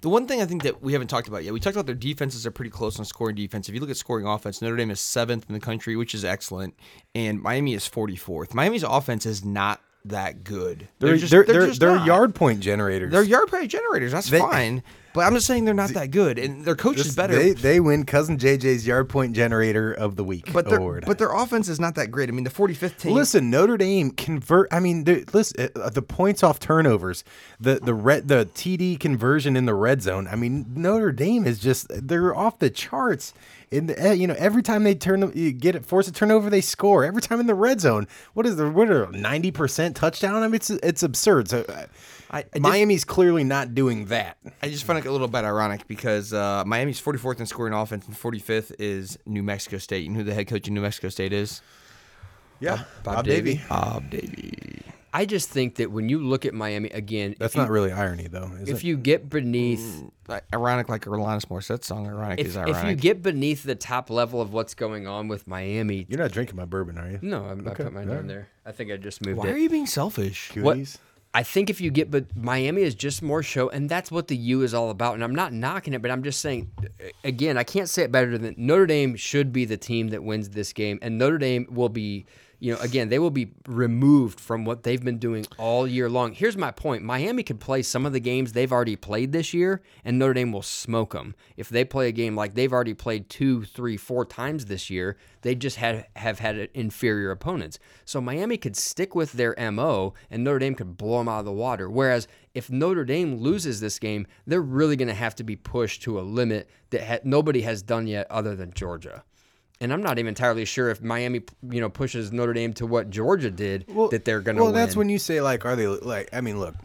the one thing I think that we haven't talked about yet, we talked about their defenses are pretty close on scoring defense. If you look at scoring offense, Notre Dame is seventh in the country, which is excellent, and Miami is 44th. Miami's offense is not that good. they're just- they're, they're, just they're yard point generators. They're yard play generators. That's They- fine, but I'm just saying they're not that good, and their coach is better. They they win cousin JJ's yard point generator of the week but their award. but their offense is not that great. I mean, the 45th team. Listen, Notre Dame convert. I mean, the- listen, uh, the points off turnovers, the the red, the TD conversion in the red zone. I mean, Notre Dame is just they're off the charts. In the, uh, you know, every time they turn you get it, force a turnover, they score. Every time in the red zone, what is the what are ninety percent touchdown? I mean, it's it's absurd. So, uh, I- I just- Miami's clearly not doing that. I just find it a little bit ironic because uh, Miami's 44th in scoring offense, and 45th is New Mexico State. You know who the head coach in New Mexico State is? Yeah, Bob Davie. Bob Davie. I just think that when you look at Miami again, That's if you, not really irony, though. Is if it? you get beneath Ironic, like a Alanis Morissette song. Ironic if, is ironic. if you get beneath the top level of what's going on with Miami, You're not drinking my bourbon, are you? no, I'm I put mine down there. I think I just moved Why it. are you being selfish? What I think if you get, but Miami is just more show, and that's what the U is all about. And I'm not knocking it, but I'm just saying, again, I can't say it better than Notre Dame should be the team that wins this game, and Notre Dame will be, you know, again, they will be removed from what they've been doing all year long. Here's my point Miami could play some of the games they've already played this year, and Notre Dame will smoke them. If they play a game like they've already played two, three, four times this year, they just had, have had inferior opponents. So Miami could stick with their MO, and Notre Dame could blow them out of the water. Whereas if Notre Dame loses this game, they're really going to have to be pushed to a limit that ha- nobody has done yet other than Georgia. And I'm not even entirely sure if Miami, you know, pushes Notre Dame to what Georgia did that they're going to win. Well, win. that's when you say like, are they like? I mean, look,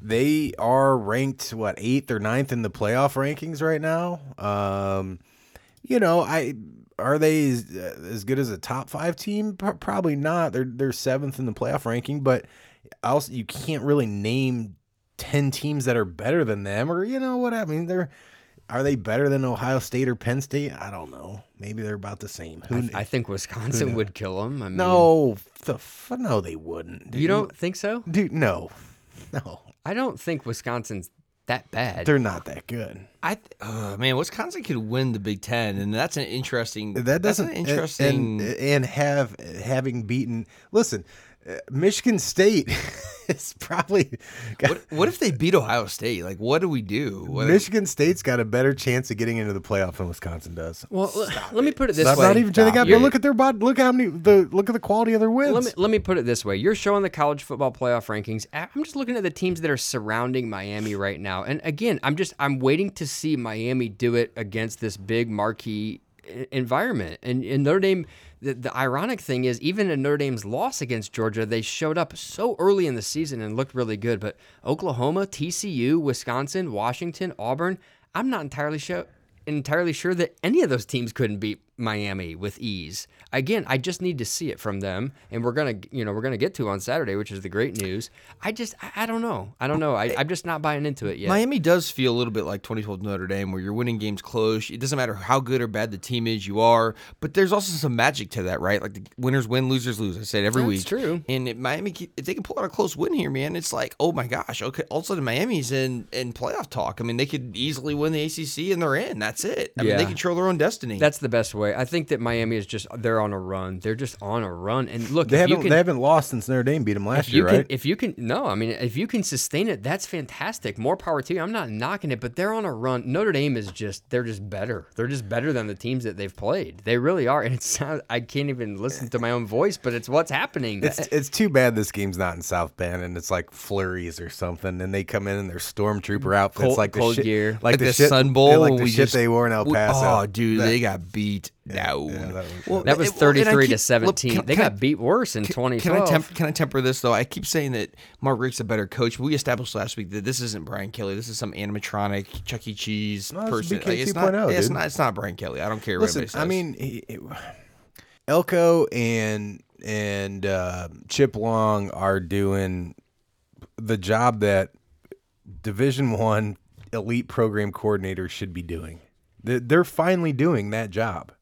they are ranked what eighth or ninth in the playoff rankings right now. Um, you know, I are they as, as good as a top five team? Probably not. They're they're seventh in the playoff ranking, but also you can't really name ten teams that are better than them, or you know what I mean. They're are they better than Ohio State or Penn State? I don't know. Maybe they're about the same. Who kn- I think Wisconsin would kill them. I mean, no, the f- no, they wouldn't. you don't think so? Dude, no, no, I don't think Wisconsin's that bad. they're not that good. I th- uh, man, Wisconsin could win the Big Ten, and that's an interesting. That doesn't an interesting. and, and have having beaten. Listen, Michigan State is probably got, what, what if they beat Ohio State? Like, what do we do? What, Michigan State's got a better chance of getting into the playoff than Wisconsin does. well, l- let me put it this I'm way. not even. They got. You're- Look at their bod. Look how many. The look at the quality of their wins. Let me let me put it this way: You're showing the college football playoff rankings. I- I'm just looking at the teams that are surrounding Miami right now, and again, I'm just I'm waiting to see Miami do it against this big marquee e- environment. And, and Notre Dame, the, the ironic thing is, even in Notre Dame's loss against Georgia, they showed up so early in the season and looked really good. But Oklahoma, TCU, Wisconsin, Washington, Auburn, I'm not entirely sure entirely sure that any of those teams couldn't beat Miami with ease. Again, I just need to see it from them, and we're gonna, you know, we're gonna get to on Saturday, which is the great news. I just, I, I don't know, I don't know. I, I'm just not buying into it yet. Miami does feel a little bit like 2012 Notre Dame, where you're winning games close. It doesn't matter how good or bad the team is, you are. But there's also some magic to that, right? Like the winners win, losers lose. I say it every That's week. true. And if Miami, if they can pull out a close win here, man, it's like, oh my gosh. Okay, all of a sudden Miami's in in playoff talk. I mean, they could easily win the ACC and they're in. That's it. I mean, they control their own destiny. That's the best way. I think that Miami is just they're on a run. They're just on a run. And look, they if haven't. can, they haven't lost since Notre Dame beat them last year, can, right? if you can, no, I mean, if you can sustain it, that's fantastic. More power to you. I'm not knocking it, but they're on a run. Notre Dame is just, they're just better. They're just better than the teams that they've played. They really are. And it's not, I can't even listen to my own voice, but it's what's happening. It's, it's too bad this game's not in South Bend and it's like flurries or something, and they come in in their stormtrooper outfits, Cold- like the cold shit, gear. like, like the, the shit, Sun Bowl, like the we shit just- they wore in El we- Paso. Oh, dude, That- they got beat down. that was- Well, that was it- well, and I 33 keep- to look, 17. can- they can I- got beat worse in Can 2012. I temp- can I temper this though? I keep saying that Mark Richt's a better coach. But we established last week that this isn't Brian Kelly. This is some animatronic Chuck E. Cheese No, it's person. BK Like, it's, not, 2.0, it's not. It's not Brian Kelly. I don't care what Listen, anybody says. I mean, he, he- Elko and and uh, Chip Long are doing the job that Division One elite program coordinators should be doing. They're, they're finally doing that job.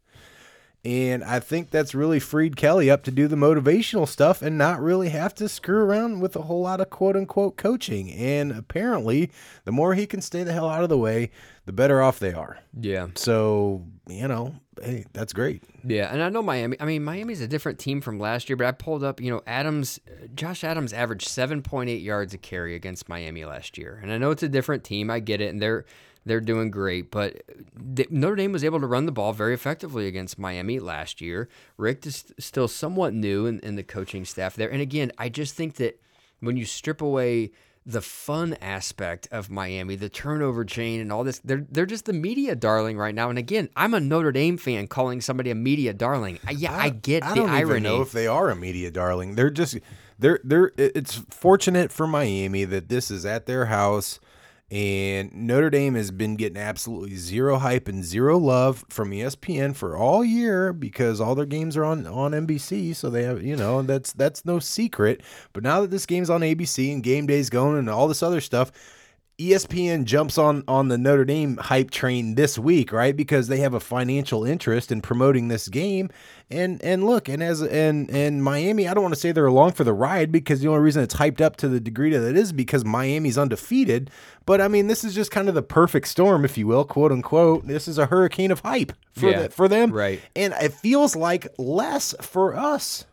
And I think that's really freed Kelly up to do the motivational stuff and not really have to screw around with a whole lot of quote unquote coaching. And apparently, the more he can stay the hell out of the way, the better off they are. yeah. So, you know, hey, that's great. Yeah, and I know Miami. I mean, Miami's a different team from last year, but I pulled up, you know, Adams, Josh Adams averaged 7.8 yards a carry against Miami last year. And I know it's a different team. I get it, and they're they're doing great, but uh, th- Notre Dame was able to run the ball very effectively against Miami last year. Richt is still somewhat new in, in the coaching staff there. And again, I just think that when you strip away the fun aspect of Miami, the turnover chain and all this, they're they're just the media darling right now. And again, I'm a Notre Dame fan calling somebody a media darling. I, yeah, I, get I the don't even know if they are a media darling. They're just they're they're. It's fortunate for Miami that this is at their house, and Notre Dame has been getting absolutely zero hype and zero love from ESPN for all year because all their games are on on NBC. So they have you know that's that's no secret. But now that this game's on ABC and game day's going and all this other stuff. ESPN jumps on on the Notre Dame hype train this week, right? Because they have a financial interest in promoting this game. And and look, and as and and Miami, I don't want to say they're along for the ride because the only reason it's hyped up to the degree that it is because Miami's undefeated. But I mean, this is just kind of the perfect storm, if you will, quote unquote. This is a hurricane of hype for Yeah, the, for them, right. And it feels like less for us.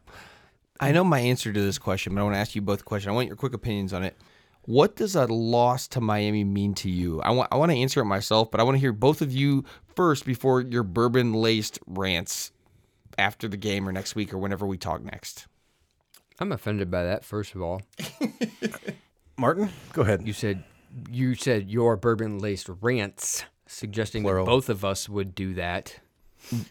I know my answer to this question, but I want to ask you both a question. I want your quick opinions on it. What does a loss to Miami mean to you? I want I want to answer it myself, but I want to hear both of you first before your bourbon laced rants after the game or next week or whenever we talk next. I'm offended by that. First of all, Martin, go ahead. you said you said your bourbon laced rants, suggesting Plural. that both of us would do that.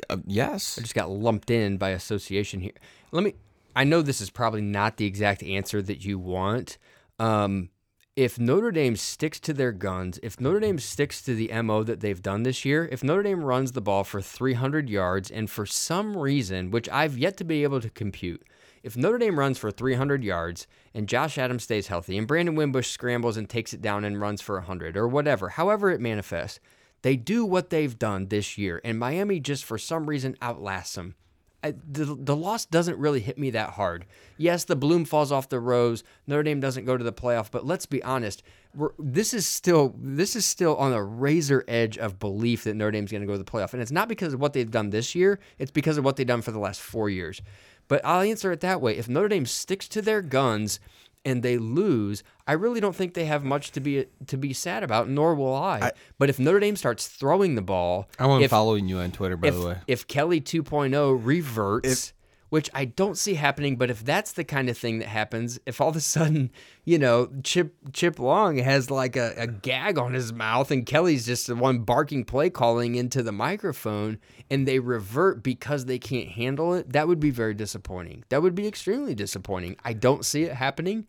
Uh, yes. I just got lumped in by association here. Let me. I know this is probably not the exact answer that you want. Um, if Notre Dame sticks to their guns, if Notre Dame sticks to the MO that they've done this year, if Notre Dame runs the ball for 300 yards and for some reason, which I've yet to be able to compute, if Notre Dame runs for 300 yards and Josh Adams stays healthy and Brandon Wimbush scrambles and takes it down and runs for 100 or whatever, however it manifests, they do what they've done this year and Miami just for some reason outlasts them. I, the, the loss doesn't really hit me that hard. Yes, the bloom falls off the rose. Notre Dame doesn't go to the playoff, but let's be honest. This is still this is still on a razor edge of belief that Notre Dame's going to go to the playoff, and it's not because of what they've done this year. It's because of what they've done for the last four years. But I'll answer it that way: if Notre Dame sticks to their guns and they lose, I really don't think they have much to be to be sad about, nor will I. but if Notre Dame starts throwing the ball, I'm if, following you on Twitter, by if, the way. if Kelly 2.0 reverts, which I don't see happening, but if that's the kind of thing that happens, if all of a sudden, you know, Chip Chip Long has like a, a gag on his mouth and Kelly's just the one barking play calling into the microphone and they revert because they can't handle it, that would be very disappointing. That would be extremely disappointing. I don't see it happening.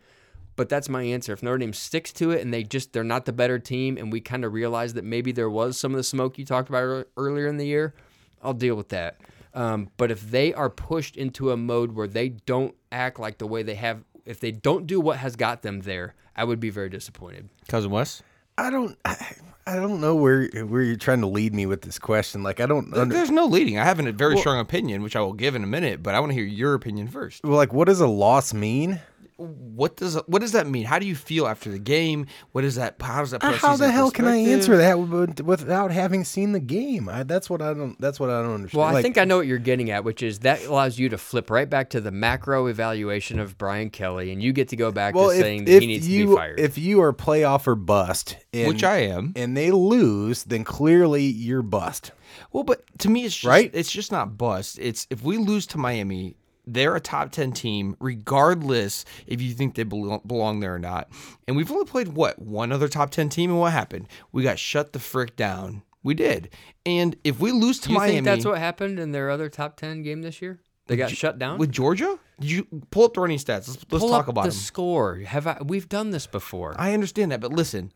But that's my answer. If Notre Dame sticks to it and they just they're not the better team and we kind of realize that maybe there was some of the smoke you talked about earlier in the year, I'll deal with that. Um, but if they are pushed into a mode where they don't act like the way they have, if they don't do what has got them there, I would be very disappointed. Cousin Wes? I don't. I, I don't know where where you're trying to lead me with this question. Like I don't. Under, There's no leading. I have a very strong opinion, which I will give in a minute, but I want to hear your opinion first. well, like what does a loss mean? What does what does that mean? How do you feel after the game? What is that? How does that? Uh, How the in hell can I answer that without having seen the game? I, that's what I don't. That's what I don't understand. Well, I Like, think I know what you're getting at, which is that allows you to flip right back to the macro evaluation of Brian Kelly, and you get to go back well, to if, saying that if he needs you to be fired. if you are playoff or bust, and, Which I am. and they lose, then clearly you're bust. Well, but to me, it's just, Right? It's just not bust. It's if we lose to Miami, they're a top ten team, regardless if you think they belong, there or not. And we've only played what one other top ten team, and what happened? We got shut the frick down. We did. And if we lose to you Miami, think that's what happened in their other top 10 game this year? They got shut down? with Georgia, did you pull up the running stats? Let's, let's talk about the them. score. Have I, we've done this before. I understand that, but listen.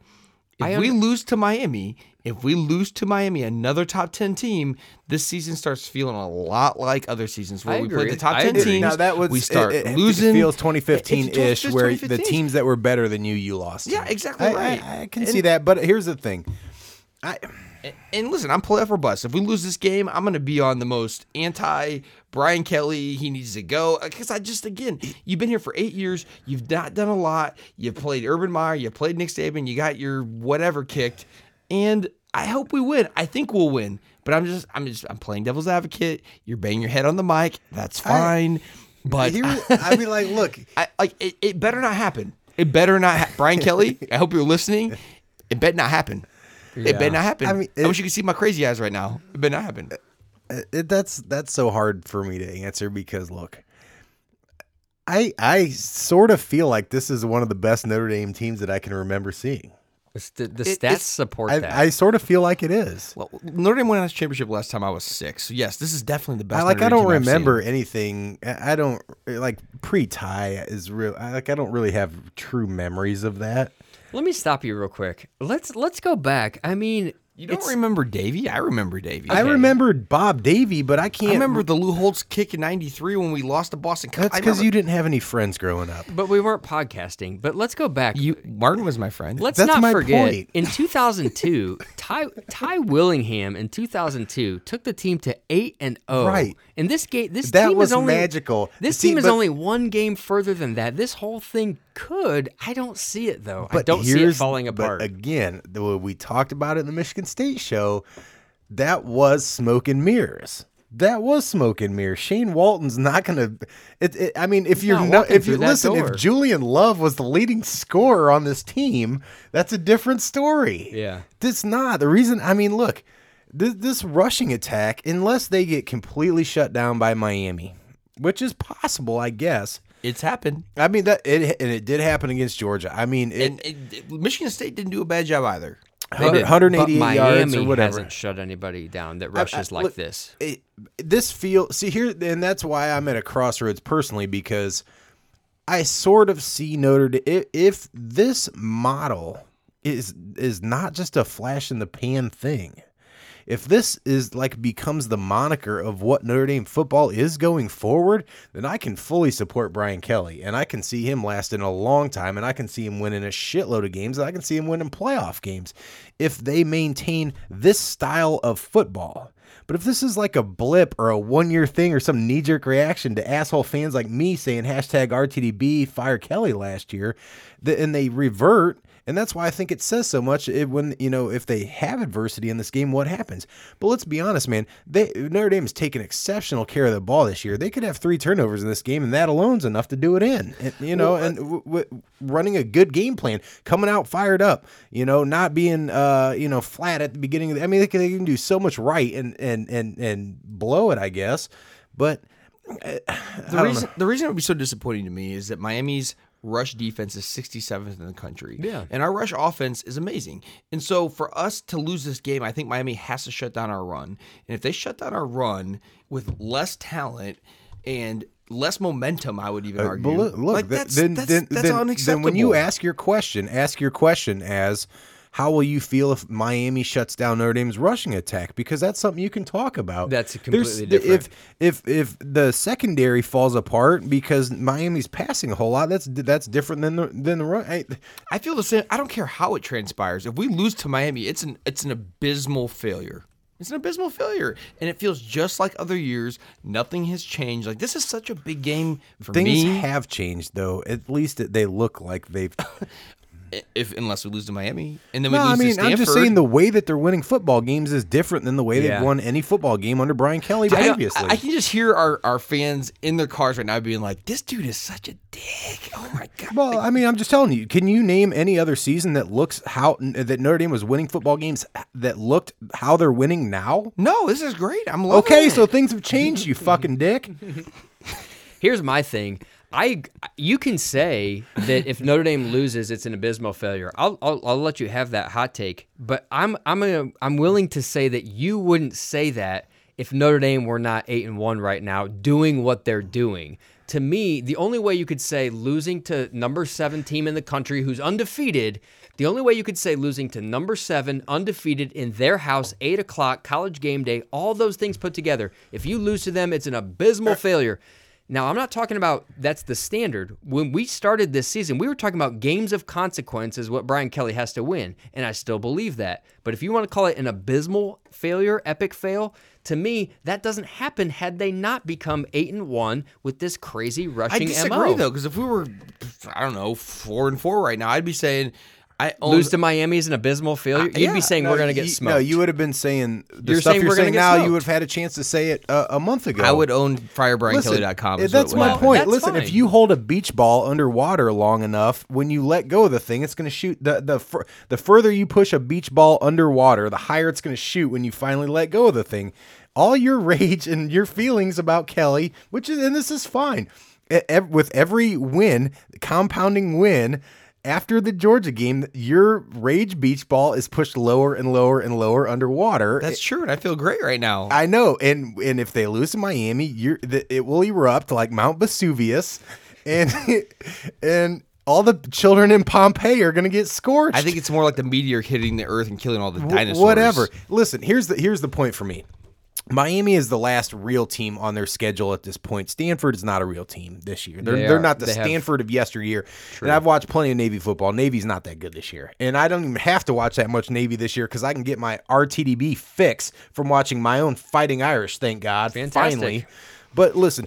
If I we lose to Miami, if we lose to Miami, another top ten team, this season starts feeling a lot like other seasons where I we play agree. the top I ten agree. teams. now that was we start it, it, losing. It feels 2015 it's ish, just where the teams that were better than you, you lost. to. Yeah, exactly I, right. I, I can And- see that, but here's the thing. I And listen, I'm playoff or bust. If we lose this game, I'm going to be on the most anti Brian Kelly. He needs to go uh, because I just again, you've been here for eight years. You've not done a lot. You've played Urban Meyer. You played Nick Saban. You got your whatever kicked, and I hope we win. I think we'll win. But I'm just, I'm just, I'm playing devil's advocate. You're banging your head on the mic. That's fine. but here, I mean, like, look, I like it, it better not happen. It better not ha- Brian Kelly, I hope you're listening. It better not happen. It better not happen. I I, wish you could see my crazy eyes right now. It better not happen. it, that's that's so hard for me to answer because look, I I sort of feel like this is one of the best Notre Dame teams that I can remember seeing. The, the It- stats support I, that. I sort of feel like it is. Well, Notre Dame won a championship last time I was six. So yes, this is definitely the best. I like. Notre I don't team remember anything. I I don't like pre-tie is real. I, like I don't really have true memories of that. Let me stop you real quick. Let's let's go back. I mean, You don't it's- remember Davie? I remember Davie. I remembered Bob Davie, but I can't. I remember the Lou Holtz kick in '93 when we lost to Boston. That's because remember- you didn't have any friends growing up. But we weren't podcasting. But let's go back. you Martin was my friend. Let's That's not my forget point. in 2002, Ty Ty Willingham in 2002 took the team to 8 and 0. Right. And this game this That team was is only magical. This See, team is but- only one game further than that. This whole thing could. I don't see it though. I don't see it falling but apart. again, the way we talked about it in the Michigan State show, that was smoke and mirrors. That was smoke and mirror. Shane Walton's not gonna. It, it, I mean, if you're not no, if you listen, door. if Julian Love was the leading scorer on this team, that's a different story. Yeah. It's not the reason. I mean, look, this, this rushing attack, unless they get completely shut down by Miami, which is possible, I guess. It's happened. I mean that it and it did happen against Georgia. I mean, it, And, and Michigan State didn't do a bad job either. They did, 188 yards or whatever. hasn't shut anybody down that I- rushes I- like look, this. it- this feel see here, and that's why I'm at a crossroads personally because I sort of see Notre Dame. If, if this model is is not just a flash in the pan thing, if this is like becomes the moniker of what Notre Dame football is going forward, then I can fully support Brian Kelly and I can see him lasting a long time and I can see him winning a shitload of games and I can see him winning in playoff games if they maintain this style of football. But if this is like a blip or a one year thing or some knee jerk reaction to asshole fans like me saying hashtag RTDB fire Kelly last year, and they revert, and that's why I think it says so much it, when, you know, if they have adversity in this game, what happens? But let's be honest, man. They, Notre Dame has taken exceptional care of the ball this year. They could have three turnovers in this game, and that alone's enough to do it in. And, you know, and w- w- running a good game plan, coming out fired up, you know, not being, uh, you know, flat at the beginning. Of the, I mean, they can, they can do so much right and, and, and, and blow it, I guess. But The reason the reason it would be so disappointing to me is that Miami's rush defense is 67th in the country. Yeah. And our rush offense is amazing. And so for us to lose this game, I think Miami has to shut down our run. And if they shut down our run with less talent and less momentum, I would even Uh, argue. but look, look like th- that's, then, that's, then, that's then, unacceptable. then when you ask your question, ask your question as how will you feel if Miami shuts down Notre Dame's rushing attack? Because that's something you can talk about. That's There's- completely different. If if if the secondary falls apart because Miami's passing a whole lot, that's that's different than the than the run. I, I feel the same. I don't care how it transpires. If we lose to Miami, it's an it's an abysmal failure. It's an abysmal failure, and it feels just like other years. Nothing has changed. Like this is such a big game for things me. have changed though. At least they look like they've. if unless we lose to Miami, and then we No, lose I mean to Stanford. I'm just saying the way that they're winning football games is different than the way Yeah. they've won any football game under Brian Kelly I, previously. I, I can just hear our, our fans in their cars right now being like, "This dude is such a dick." Oh my god. Well, I mean, I'm just telling you. Can you name any other season that looks how that Notre Dame was winning football games that looked how they're winning now? no, this is great. I'm loving Okay, it. so things have changed, you fucking dick. Here's my thing. I you can say that if Notre Dame loses, it's an abysmal failure. I'll, I'll I'll let you have that hot take, but I'm I'm I'm willing to say that you wouldn't say that if Notre Dame were not eight and one right now, doing what they're doing. To me, the only way you could say losing to number seven team in the country who's undefeated, the only way you could say losing to number seven undefeated in their house, eight o'clock, college game day, all those things put together, if you lose to them, it's an abysmal failure. Now, I'm not talking about that's the standard. When we started this season, we were talking about games of consequence is what Brian Kelly has to win, and I still believe that. But if you want to call it an abysmal failure, epic fail, to me, that doesn't happen had they not become 8 and 1 with this crazy rushing I disagree MO. though, because if we were, I don't know, four and four right now, I'd be saying, I own. Lose to Miami is an abysmal failure. You'd yeah, be saying No, we're going to get smoked. No, you would have been saying the You're stuff saying you're saying now. You would have had a chance to say it uh, a month ago. I would own firebriankelly.com. that's my point. That's Listen, if you hold a beach ball underwater long enough, when you let go of the thing, it's going to shoot. the the fur- The further you push a beach ball underwater, the higher it's going to shoot when you finally let go of the thing. All your rage and your feelings about Kelly, which is and this is fine, with every win, compounding win. After the Georgia game, your rage beach ball is pushed lower and lower and lower underwater. That's true, and I feel great right now. I know, and and if they lose to Miami, you're the, it will erupt like Mount Vesuvius, and and all the children in Pompeii are going to get scorched. I think it's more like the meteor hitting the Earth and killing all the dinosaurs. Whatever. Listen, here's the here's the point for me. Miami is the last real team on their schedule at this point. Stanford is not a real team this year. They're, They are not the they have- Stanford of yesteryear. And I've watched plenty of Navy football. Navy's not that good this year. And I don't even have to watch that much Navy this year because I can get my RTDB fix from watching my own Fighting Irish, thank God. Fantastic. Finally. But listen,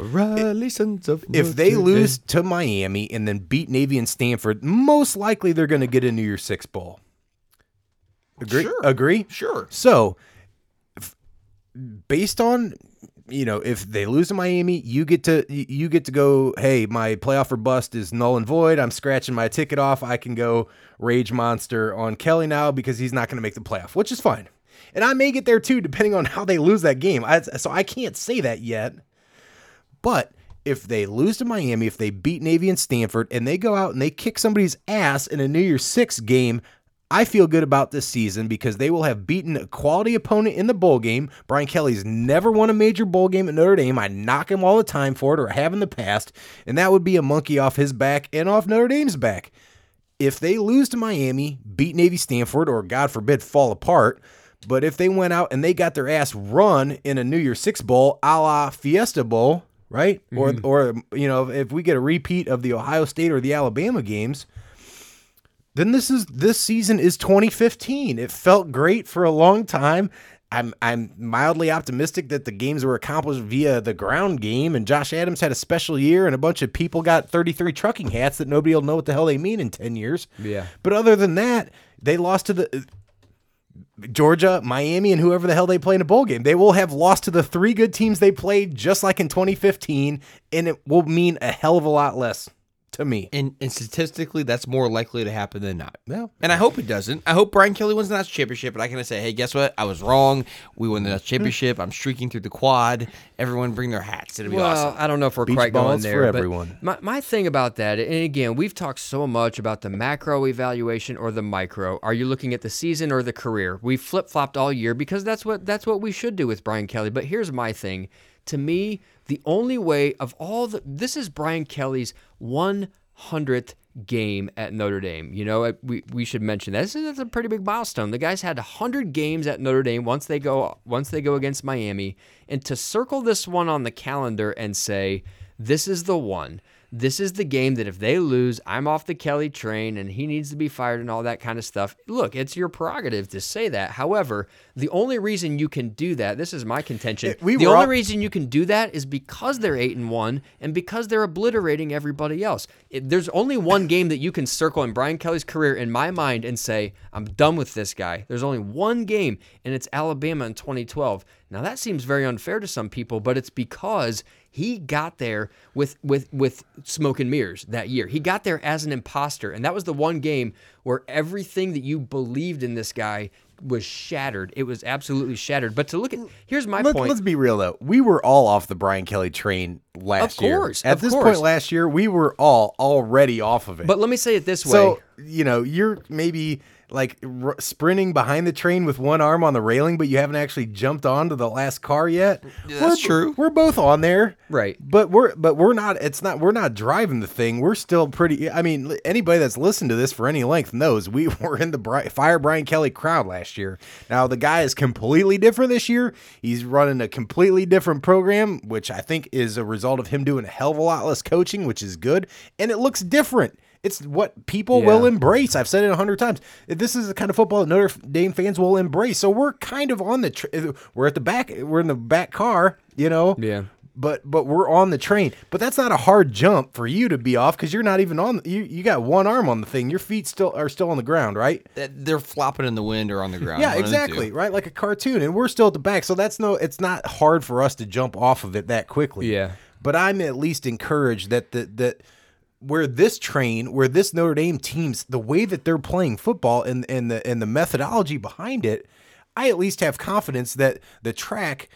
if they lose to Miami and then beat Navy and Stanford, most likely they're going to get a New Year's Six bowl. Agree? Sure. Agree? Sure. So, based on you know, if they lose to Miami, you get to you get to go. Hey, my playoff or bust is null and void. I'm scratching my ticket off. I can go rage monster on Kelly now because he's not going to make the playoff, which is fine. And I may get there too, depending on how they lose that game. I, so I can't say that yet. But if they lose to Miami, if they beat Navy and Stanford, and they go out and they kick somebody's ass in a New Year's Six game, I feel good about this season because they will have beaten a quality opponent in the bowl game. Brian Kelly's never won a major bowl game at Notre Dame. I knock him all the time for it, or have in the past, and that would be a monkey off his back and off Notre Dame's back. If they lose to Miami, beat Navy Stanford, or God forbid, fall apart, but if they went out and they got their ass run in a New Year's Six bowl, a la Fiesta Bowl, right? Or mm-hmm. or you know, if we get a repeat of the Ohio State or the Alabama games, then this is this season is 2015. It felt great for a long time. I'm I'm mildly optimistic that the games were accomplished via the ground game, and Josh Adams had a special year, and a bunch of people got 33 trucking hats that nobody will know what the hell they mean in 10 years. Yeah. But other than that, they lost to the Georgia, Miami, and whoever the hell they play in a bowl game. They will have lost to the three good teams they played, just like in 2015, and it will mean a hell of a lot less to me. And, and statistically, that's more likely to happen than not. Yeah. And I hope it doesn't. I hope Brian Kelly wins the national championship, and I can say, hey, guess what? I was wrong. We won the national hmm. championship. I'm streaking through the quad. Everyone bring their hats. It'll be Well, awesome. I don't know if we're Beach quite going balls for there. but everyone. My, my thing about that, and again, we've talked so much about the macro evaluation or the micro. Are you looking at the season or the career? We flip flopped all year because that's what that's what we should do with Brian Kelly. But here's my thing. To me, the only way of all the this is Brian Kelly's one hundredth game at Notre Dame. You know, we, we should mention that. This is that's a pretty big milestone. The guys had 100 games at Notre Dame once they go once they go against Miami and to circle this one on the calendar and say this is the one. This is the game that if they lose, I'm off the Kelly train and he needs to be fired and all that kind of stuff. Look, it's your prerogative to say that. However, the only reason you can do that, this is my contention. we the only all- reason you can do that is because they're 8 and 1 and because they're obliterating everybody else. It- there's only one game that you can circle in Brian Kelly's career in my mind and say, I'm done with this guy. There's only one game and it's Alabama in 2012. Now that seems very unfair to some people, but it's because he got there with with with smoke and mirrors that year. He got there as an imposter, and that was the one game where everything that you believed in this guy was shattered. It was absolutely shattered. But to look at here's my point, Let, point. us be real though. We were all off the Brian Kelly train last year. Of course, At this course. point last year, we were all already off of it. But let me say it this way. so you know, you're maybe like r- sprinting behind the train with one arm on the railing, but you haven't actually jumped onto the last car yet. that's we're, true. We're both on there, Right. But we're but we're not. It's not. We're not driving the thing. We're still pretty. I mean, anybody that's listened to this for any length knows we were in the Bri- fire Brian Kelly crowd last year. Now the guy is completely different this year. He's running a completely different program, which I think is a result of him doing a hell of a lot less coaching, which is good, and it looks different. It's what people will embrace. I've said it a hundred times. This is the kind of football that Notre Dame fans will embrace. So we're kind of on the. Tr- we're at the back. We're in the back car. You know. Yeah. But but we're on the train. But that's not a hard jump for you to be off because you're not even on. You you got one arm on the thing. Your feet still are still on the ground, right? They're flopping in the wind or on the ground. Yeah, one of the two. exactly. Right, like a cartoon, and we're still at the back. So that's no. It's not hard for us to jump off of it that quickly. Yeah. But I'm at least encouraged that the that where this train, where this Notre Dame teams, the way that they're playing football and and the and the methodology behind it, I at least have confidence that the track.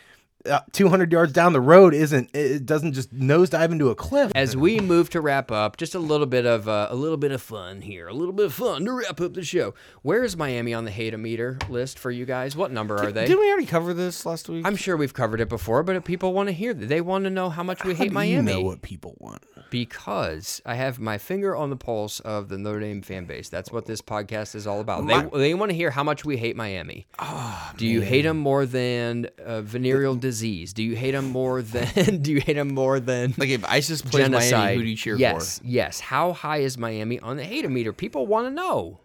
Uh, 200 yards down the road isn't it doesn't just nosedive into a cliff as we move to wrap up, just a little bit of uh, a little bit of fun here, a little bit of fun to wrap up the show. Where is Miami on the hate-o-meter list for you guys? What number are they? Didn't we already cover this last week? I'm sure we've covered it before, but if people want to hear that. They want to know how much we How hate do Miami. you know what people want because I have my finger on the pulse of the Notre Dame fan base. That's what this podcast is all about. My- they they want to hear how much we hate Miami. Ah, do you hate them more than uh, venereal disease? Do you hate them more than? do you hate them more than? like if ISIS plays genocide. Miami, who do you cheer yes, yes. How high is Miami on the hate meter? People want to know.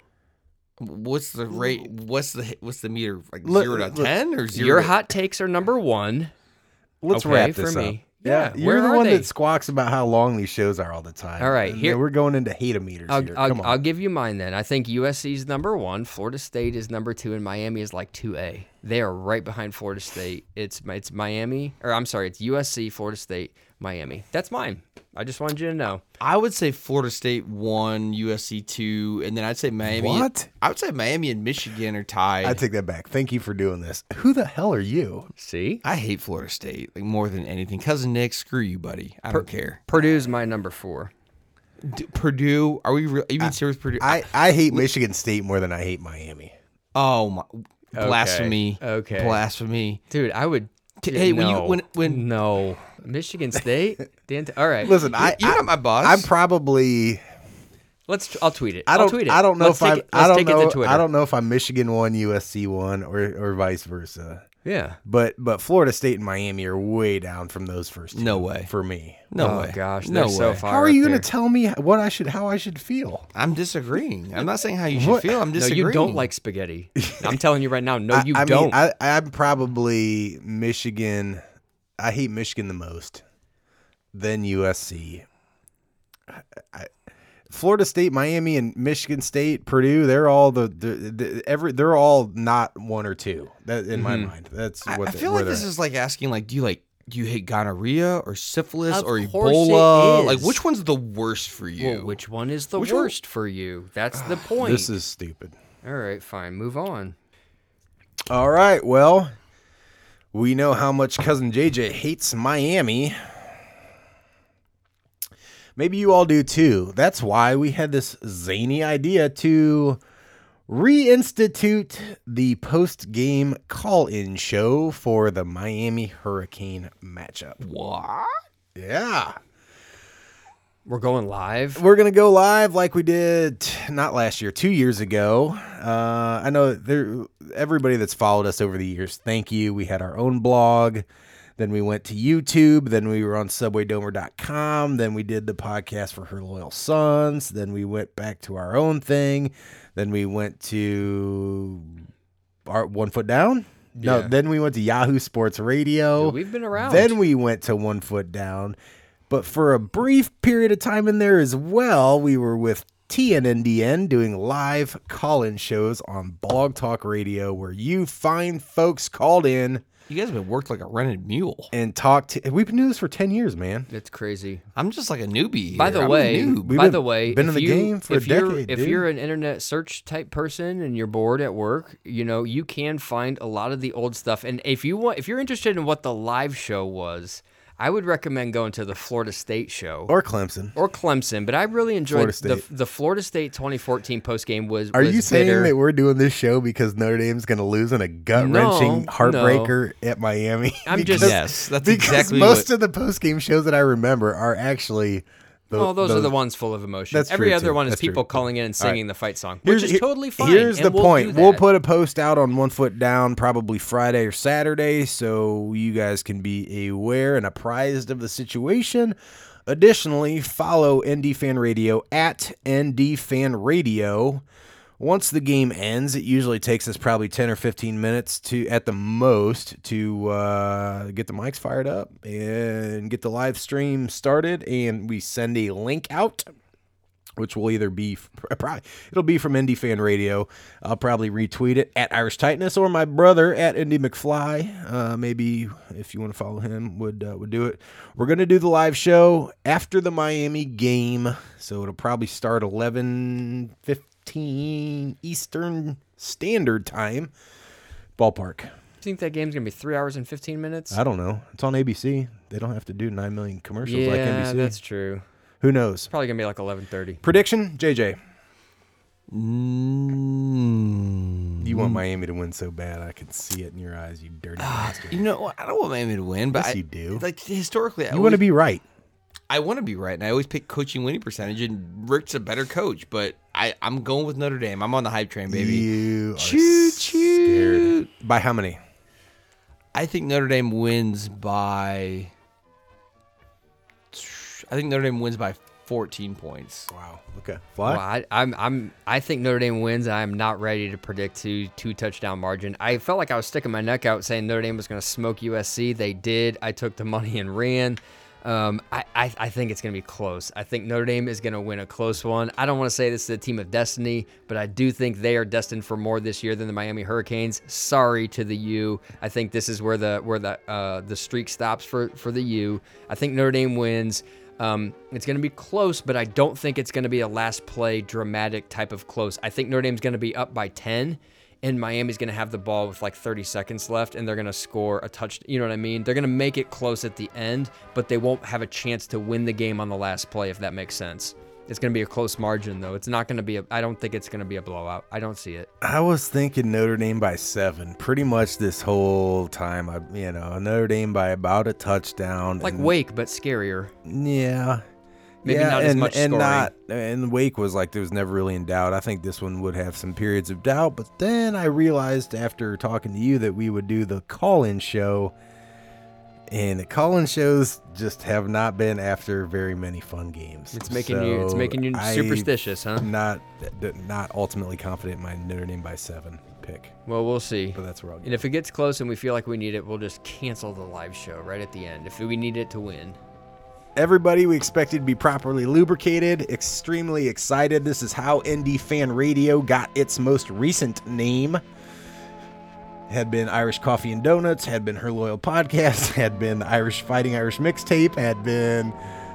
What's the rate? What's the what's the meter? Like Look- zero to look, ten or zero? Your to- hot takes are number one. let's Okay, wrap for this me. up Yeah, you're where the one they? that squawks about how long these shows are all the time All right, And here- we're going into hate meters I'll, here. I'll, Come on. I'll give you mine then. I think USC is number one, Florida State is number two, and Miami is like two A. They are right behind Florida State. It's it's Miami, or I'm sorry, it's USC, Florida State, Miami. That's mine. I just wanted you to know. I would say Florida State one, USC two, and then I'd say Miami. What? I would say Miami and Michigan are tied. I take that back. Thank you for doing this. Who the hell are you? See, I hate Florida State like more than anything. Cousin Nick, screw you, buddy. I don't care. Purdue's my number four. D- Purdue, are we? Re- are you being serious? Purdue? I, I hate Michigan State more than I hate Miami. oh my, blasphemy! okay. blasphemy. Dude, I would. T- hey, when you- when- when- no Michigan State, the ent- all right. Listen, I, You're I not my boss. I'm probably let's. I'll tweet it. I I'll don't tweet it. I don't know Let's if I'm I let's don't take it know to Twitter. I don't know if I'm Michigan one, USC one, or or vice versa. Yeah. But but Florida State and Miami are way down from those first two. No way. for me. no oh way. gosh, no they're so way. far. How are you going to tell me what I should how I should feel? I'm disagreeing. I'm not saying how you should What? feel. I'm No, disagreeing. you don't like spaghetti. I'm telling you right now. No, I- you I, don't. Mean, I, I'm probably Michigan. I hate Michigan the most. Then USC. I, Florida State, Miami, and Michigan State, Purdue. They're all the, the, the every. They're all not one or two. That in my mm-hmm. mind. That's what I they- feel like this they're is like asking, like, do you like, do you hate gonorrhea or syphilis Of or course Ebola? Like, which one's the worst for you? well, which one is the Which one- worst for you? That's the ah, point. This is stupid. All right, fine. Move on. All right. Well, we know how much cousin JJ hates Miami. Maybe you all do too. That's why we had this zany idea to reinstitute the post game call in show for the Miami Hurricane matchup. what? Yeah. We're going live. We're gonna go live like we did not last year, two years ago. Uh, I know there everybody that's followed us over the years. Thank you. We had our own blog. Then we went to YouTube. Then we were on SubwayDomer.com. Then we did the podcast for Her Loyal Sons. Then we went back to our own thing. Then we went to our One Foot Down. No, Yeah. then we went to Yahoo Sports Radio. Dude, we've been around. Then we went to One Foot Down. But for a brief period of time in there as well, we were with TNNDN doing live call in shows on Blog Talk Radio where you fine folks called in You guys have been worked like a rented mule. and talked. To, we've been doing this for 10 years, man. It's crazy. I'm just like a newbie. By here. the I'm a way, noob. We've by been- the way, been in if the you, game for a if you're, decade, If dude. you're an internet search type person and you're bored at work, you know you can find a lot of the old stuff. And if you want, if you're interested in what the live show was, I would recommend going to the Florida State show Or Clemson. or Clemson. But I really enjoyed Florida the the Florida State 2014 post game was. Are was you saying bitter. that we're doing this show because Notre Dame's going to lose in a gut wrenching No, heartbreaker at Miami? I'm just- Yes, that's because exactly most what- of the post game shows that I remember are actually. The, Well, those, are the ones full of emotion. That's Every true, other too. one is That's true. people calling in and All right. singing the fight song, which is totally fine. Here's the we'll point. We'll put a post out on One Foot Down probably Friday or Saturday, so you guys can be aware and apprised of the situation. Additionally, follow ND Fan Radio at ND Fan Radio. Once the game ends, it usually takes us probably 10 or 15 minutes to, at the most, to uh, get the mics fired up and get the live stream started. And we send a link out which will either be probably it'll be from ND Fan Radio. I'll probably retweet it at Irish Tightness or my brother at Indy McFly. Uh, maybe if you want to follow him, would uh, would do it. We're gonna do the live show after the Miami game, so it'll probably start eleven fifteen Eastern Standard Time. Ballpark. You think that game's gonna be three hours and 15 minutes. I don't know. It's on ABC. They don't have to do nine million commercials yeah, like NBC. that's true. Who knows? It's Probably gonna be like 11:30. Prediction, JJ. Mm. You want Miami to win so bad, I can see it in your eyes, you dirty bastard. You know. I don't want Miami to win, but Yes, I, you do. Like historically, I You want to be right. I want to be right, and I always pick coaching winning percentage. And Richt's a better coach, but I I'm going with Notre Dame. I'm on the hype train, baby. You are Choo scared. By how many? I think Notre Dame wins by. I think Notre Dame wins by 14 points. Wow. Okay. Fly. Well, I, I'm I'm I think Notre Dame wins. I'm not ready to predict two two touchdown margin. I felt like I was sticking my neck out saying Notre Dame was going to smoke USC. They did. I took the money and ran. Um, I, I, I think it's going to be close. I think Notre Dame is going to win a close one. I don't want to say this is a team of destiny, but I do think they are destined for more this year than the Miami Hurricanes. Sorry to the U. I think this is where the where the uh, the streak stops for for the U. I think Notre Dame wins. Um, it's going to be close, but I don't think it's going to be a last play dramatic type of close. I think Notre Dame's going to be up by 10 and Miami's going to have the ball with like 30 seconds left and they're going to score a touch. You know what I mean? They're going to make it close at the end, but they won't have a chance to win the game on the last play, if that makes sense. It's going to be a close margin, though. It's not going to be a, I don't think it's going to be a blowout. I don't see it. I was thinking Notre Dame by seven pretty much this whole time. I, you know, Notre Dame by about a touchdown. Like and- Wake, but scarier. Yeah. Maybe yeah, not as and, much and scoring. not and Wake was like there was never really in doubt. I think this one would have some periods of doubt, but then I realized after talking to you that we would do the call-in show, and the call-in shows just have not been after very many fun games. It's making you- it's making you I- superstitious, huh? Not not ultimately confident in my Notre Dame by seven pick, Well, we'll see. but that's where I'll And if it gets close and we feel like we need it, we'll just cancel the live show right at the end if we need it to win. Everybody, we expect it to be properly lubricated. Extremely excited. This is how ND Fan Radio got its most recent name. Had been Irish Coffee and Donuts, had been Her Loyal Podcast, had been Irish Fighting Irish Mixtape, had been.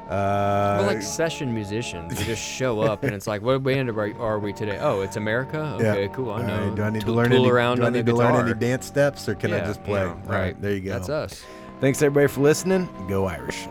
Uh, We're like session musicians. We just show up and it's like, what band are, are we today? Oh, it's America. yeah. Cool. I know. right, Do I need to Tool- learn any? around do I need to learn any dance steps, or can I just play? yeah, All right. there you go. That's us. Thanks everybody for listening. Go Irish.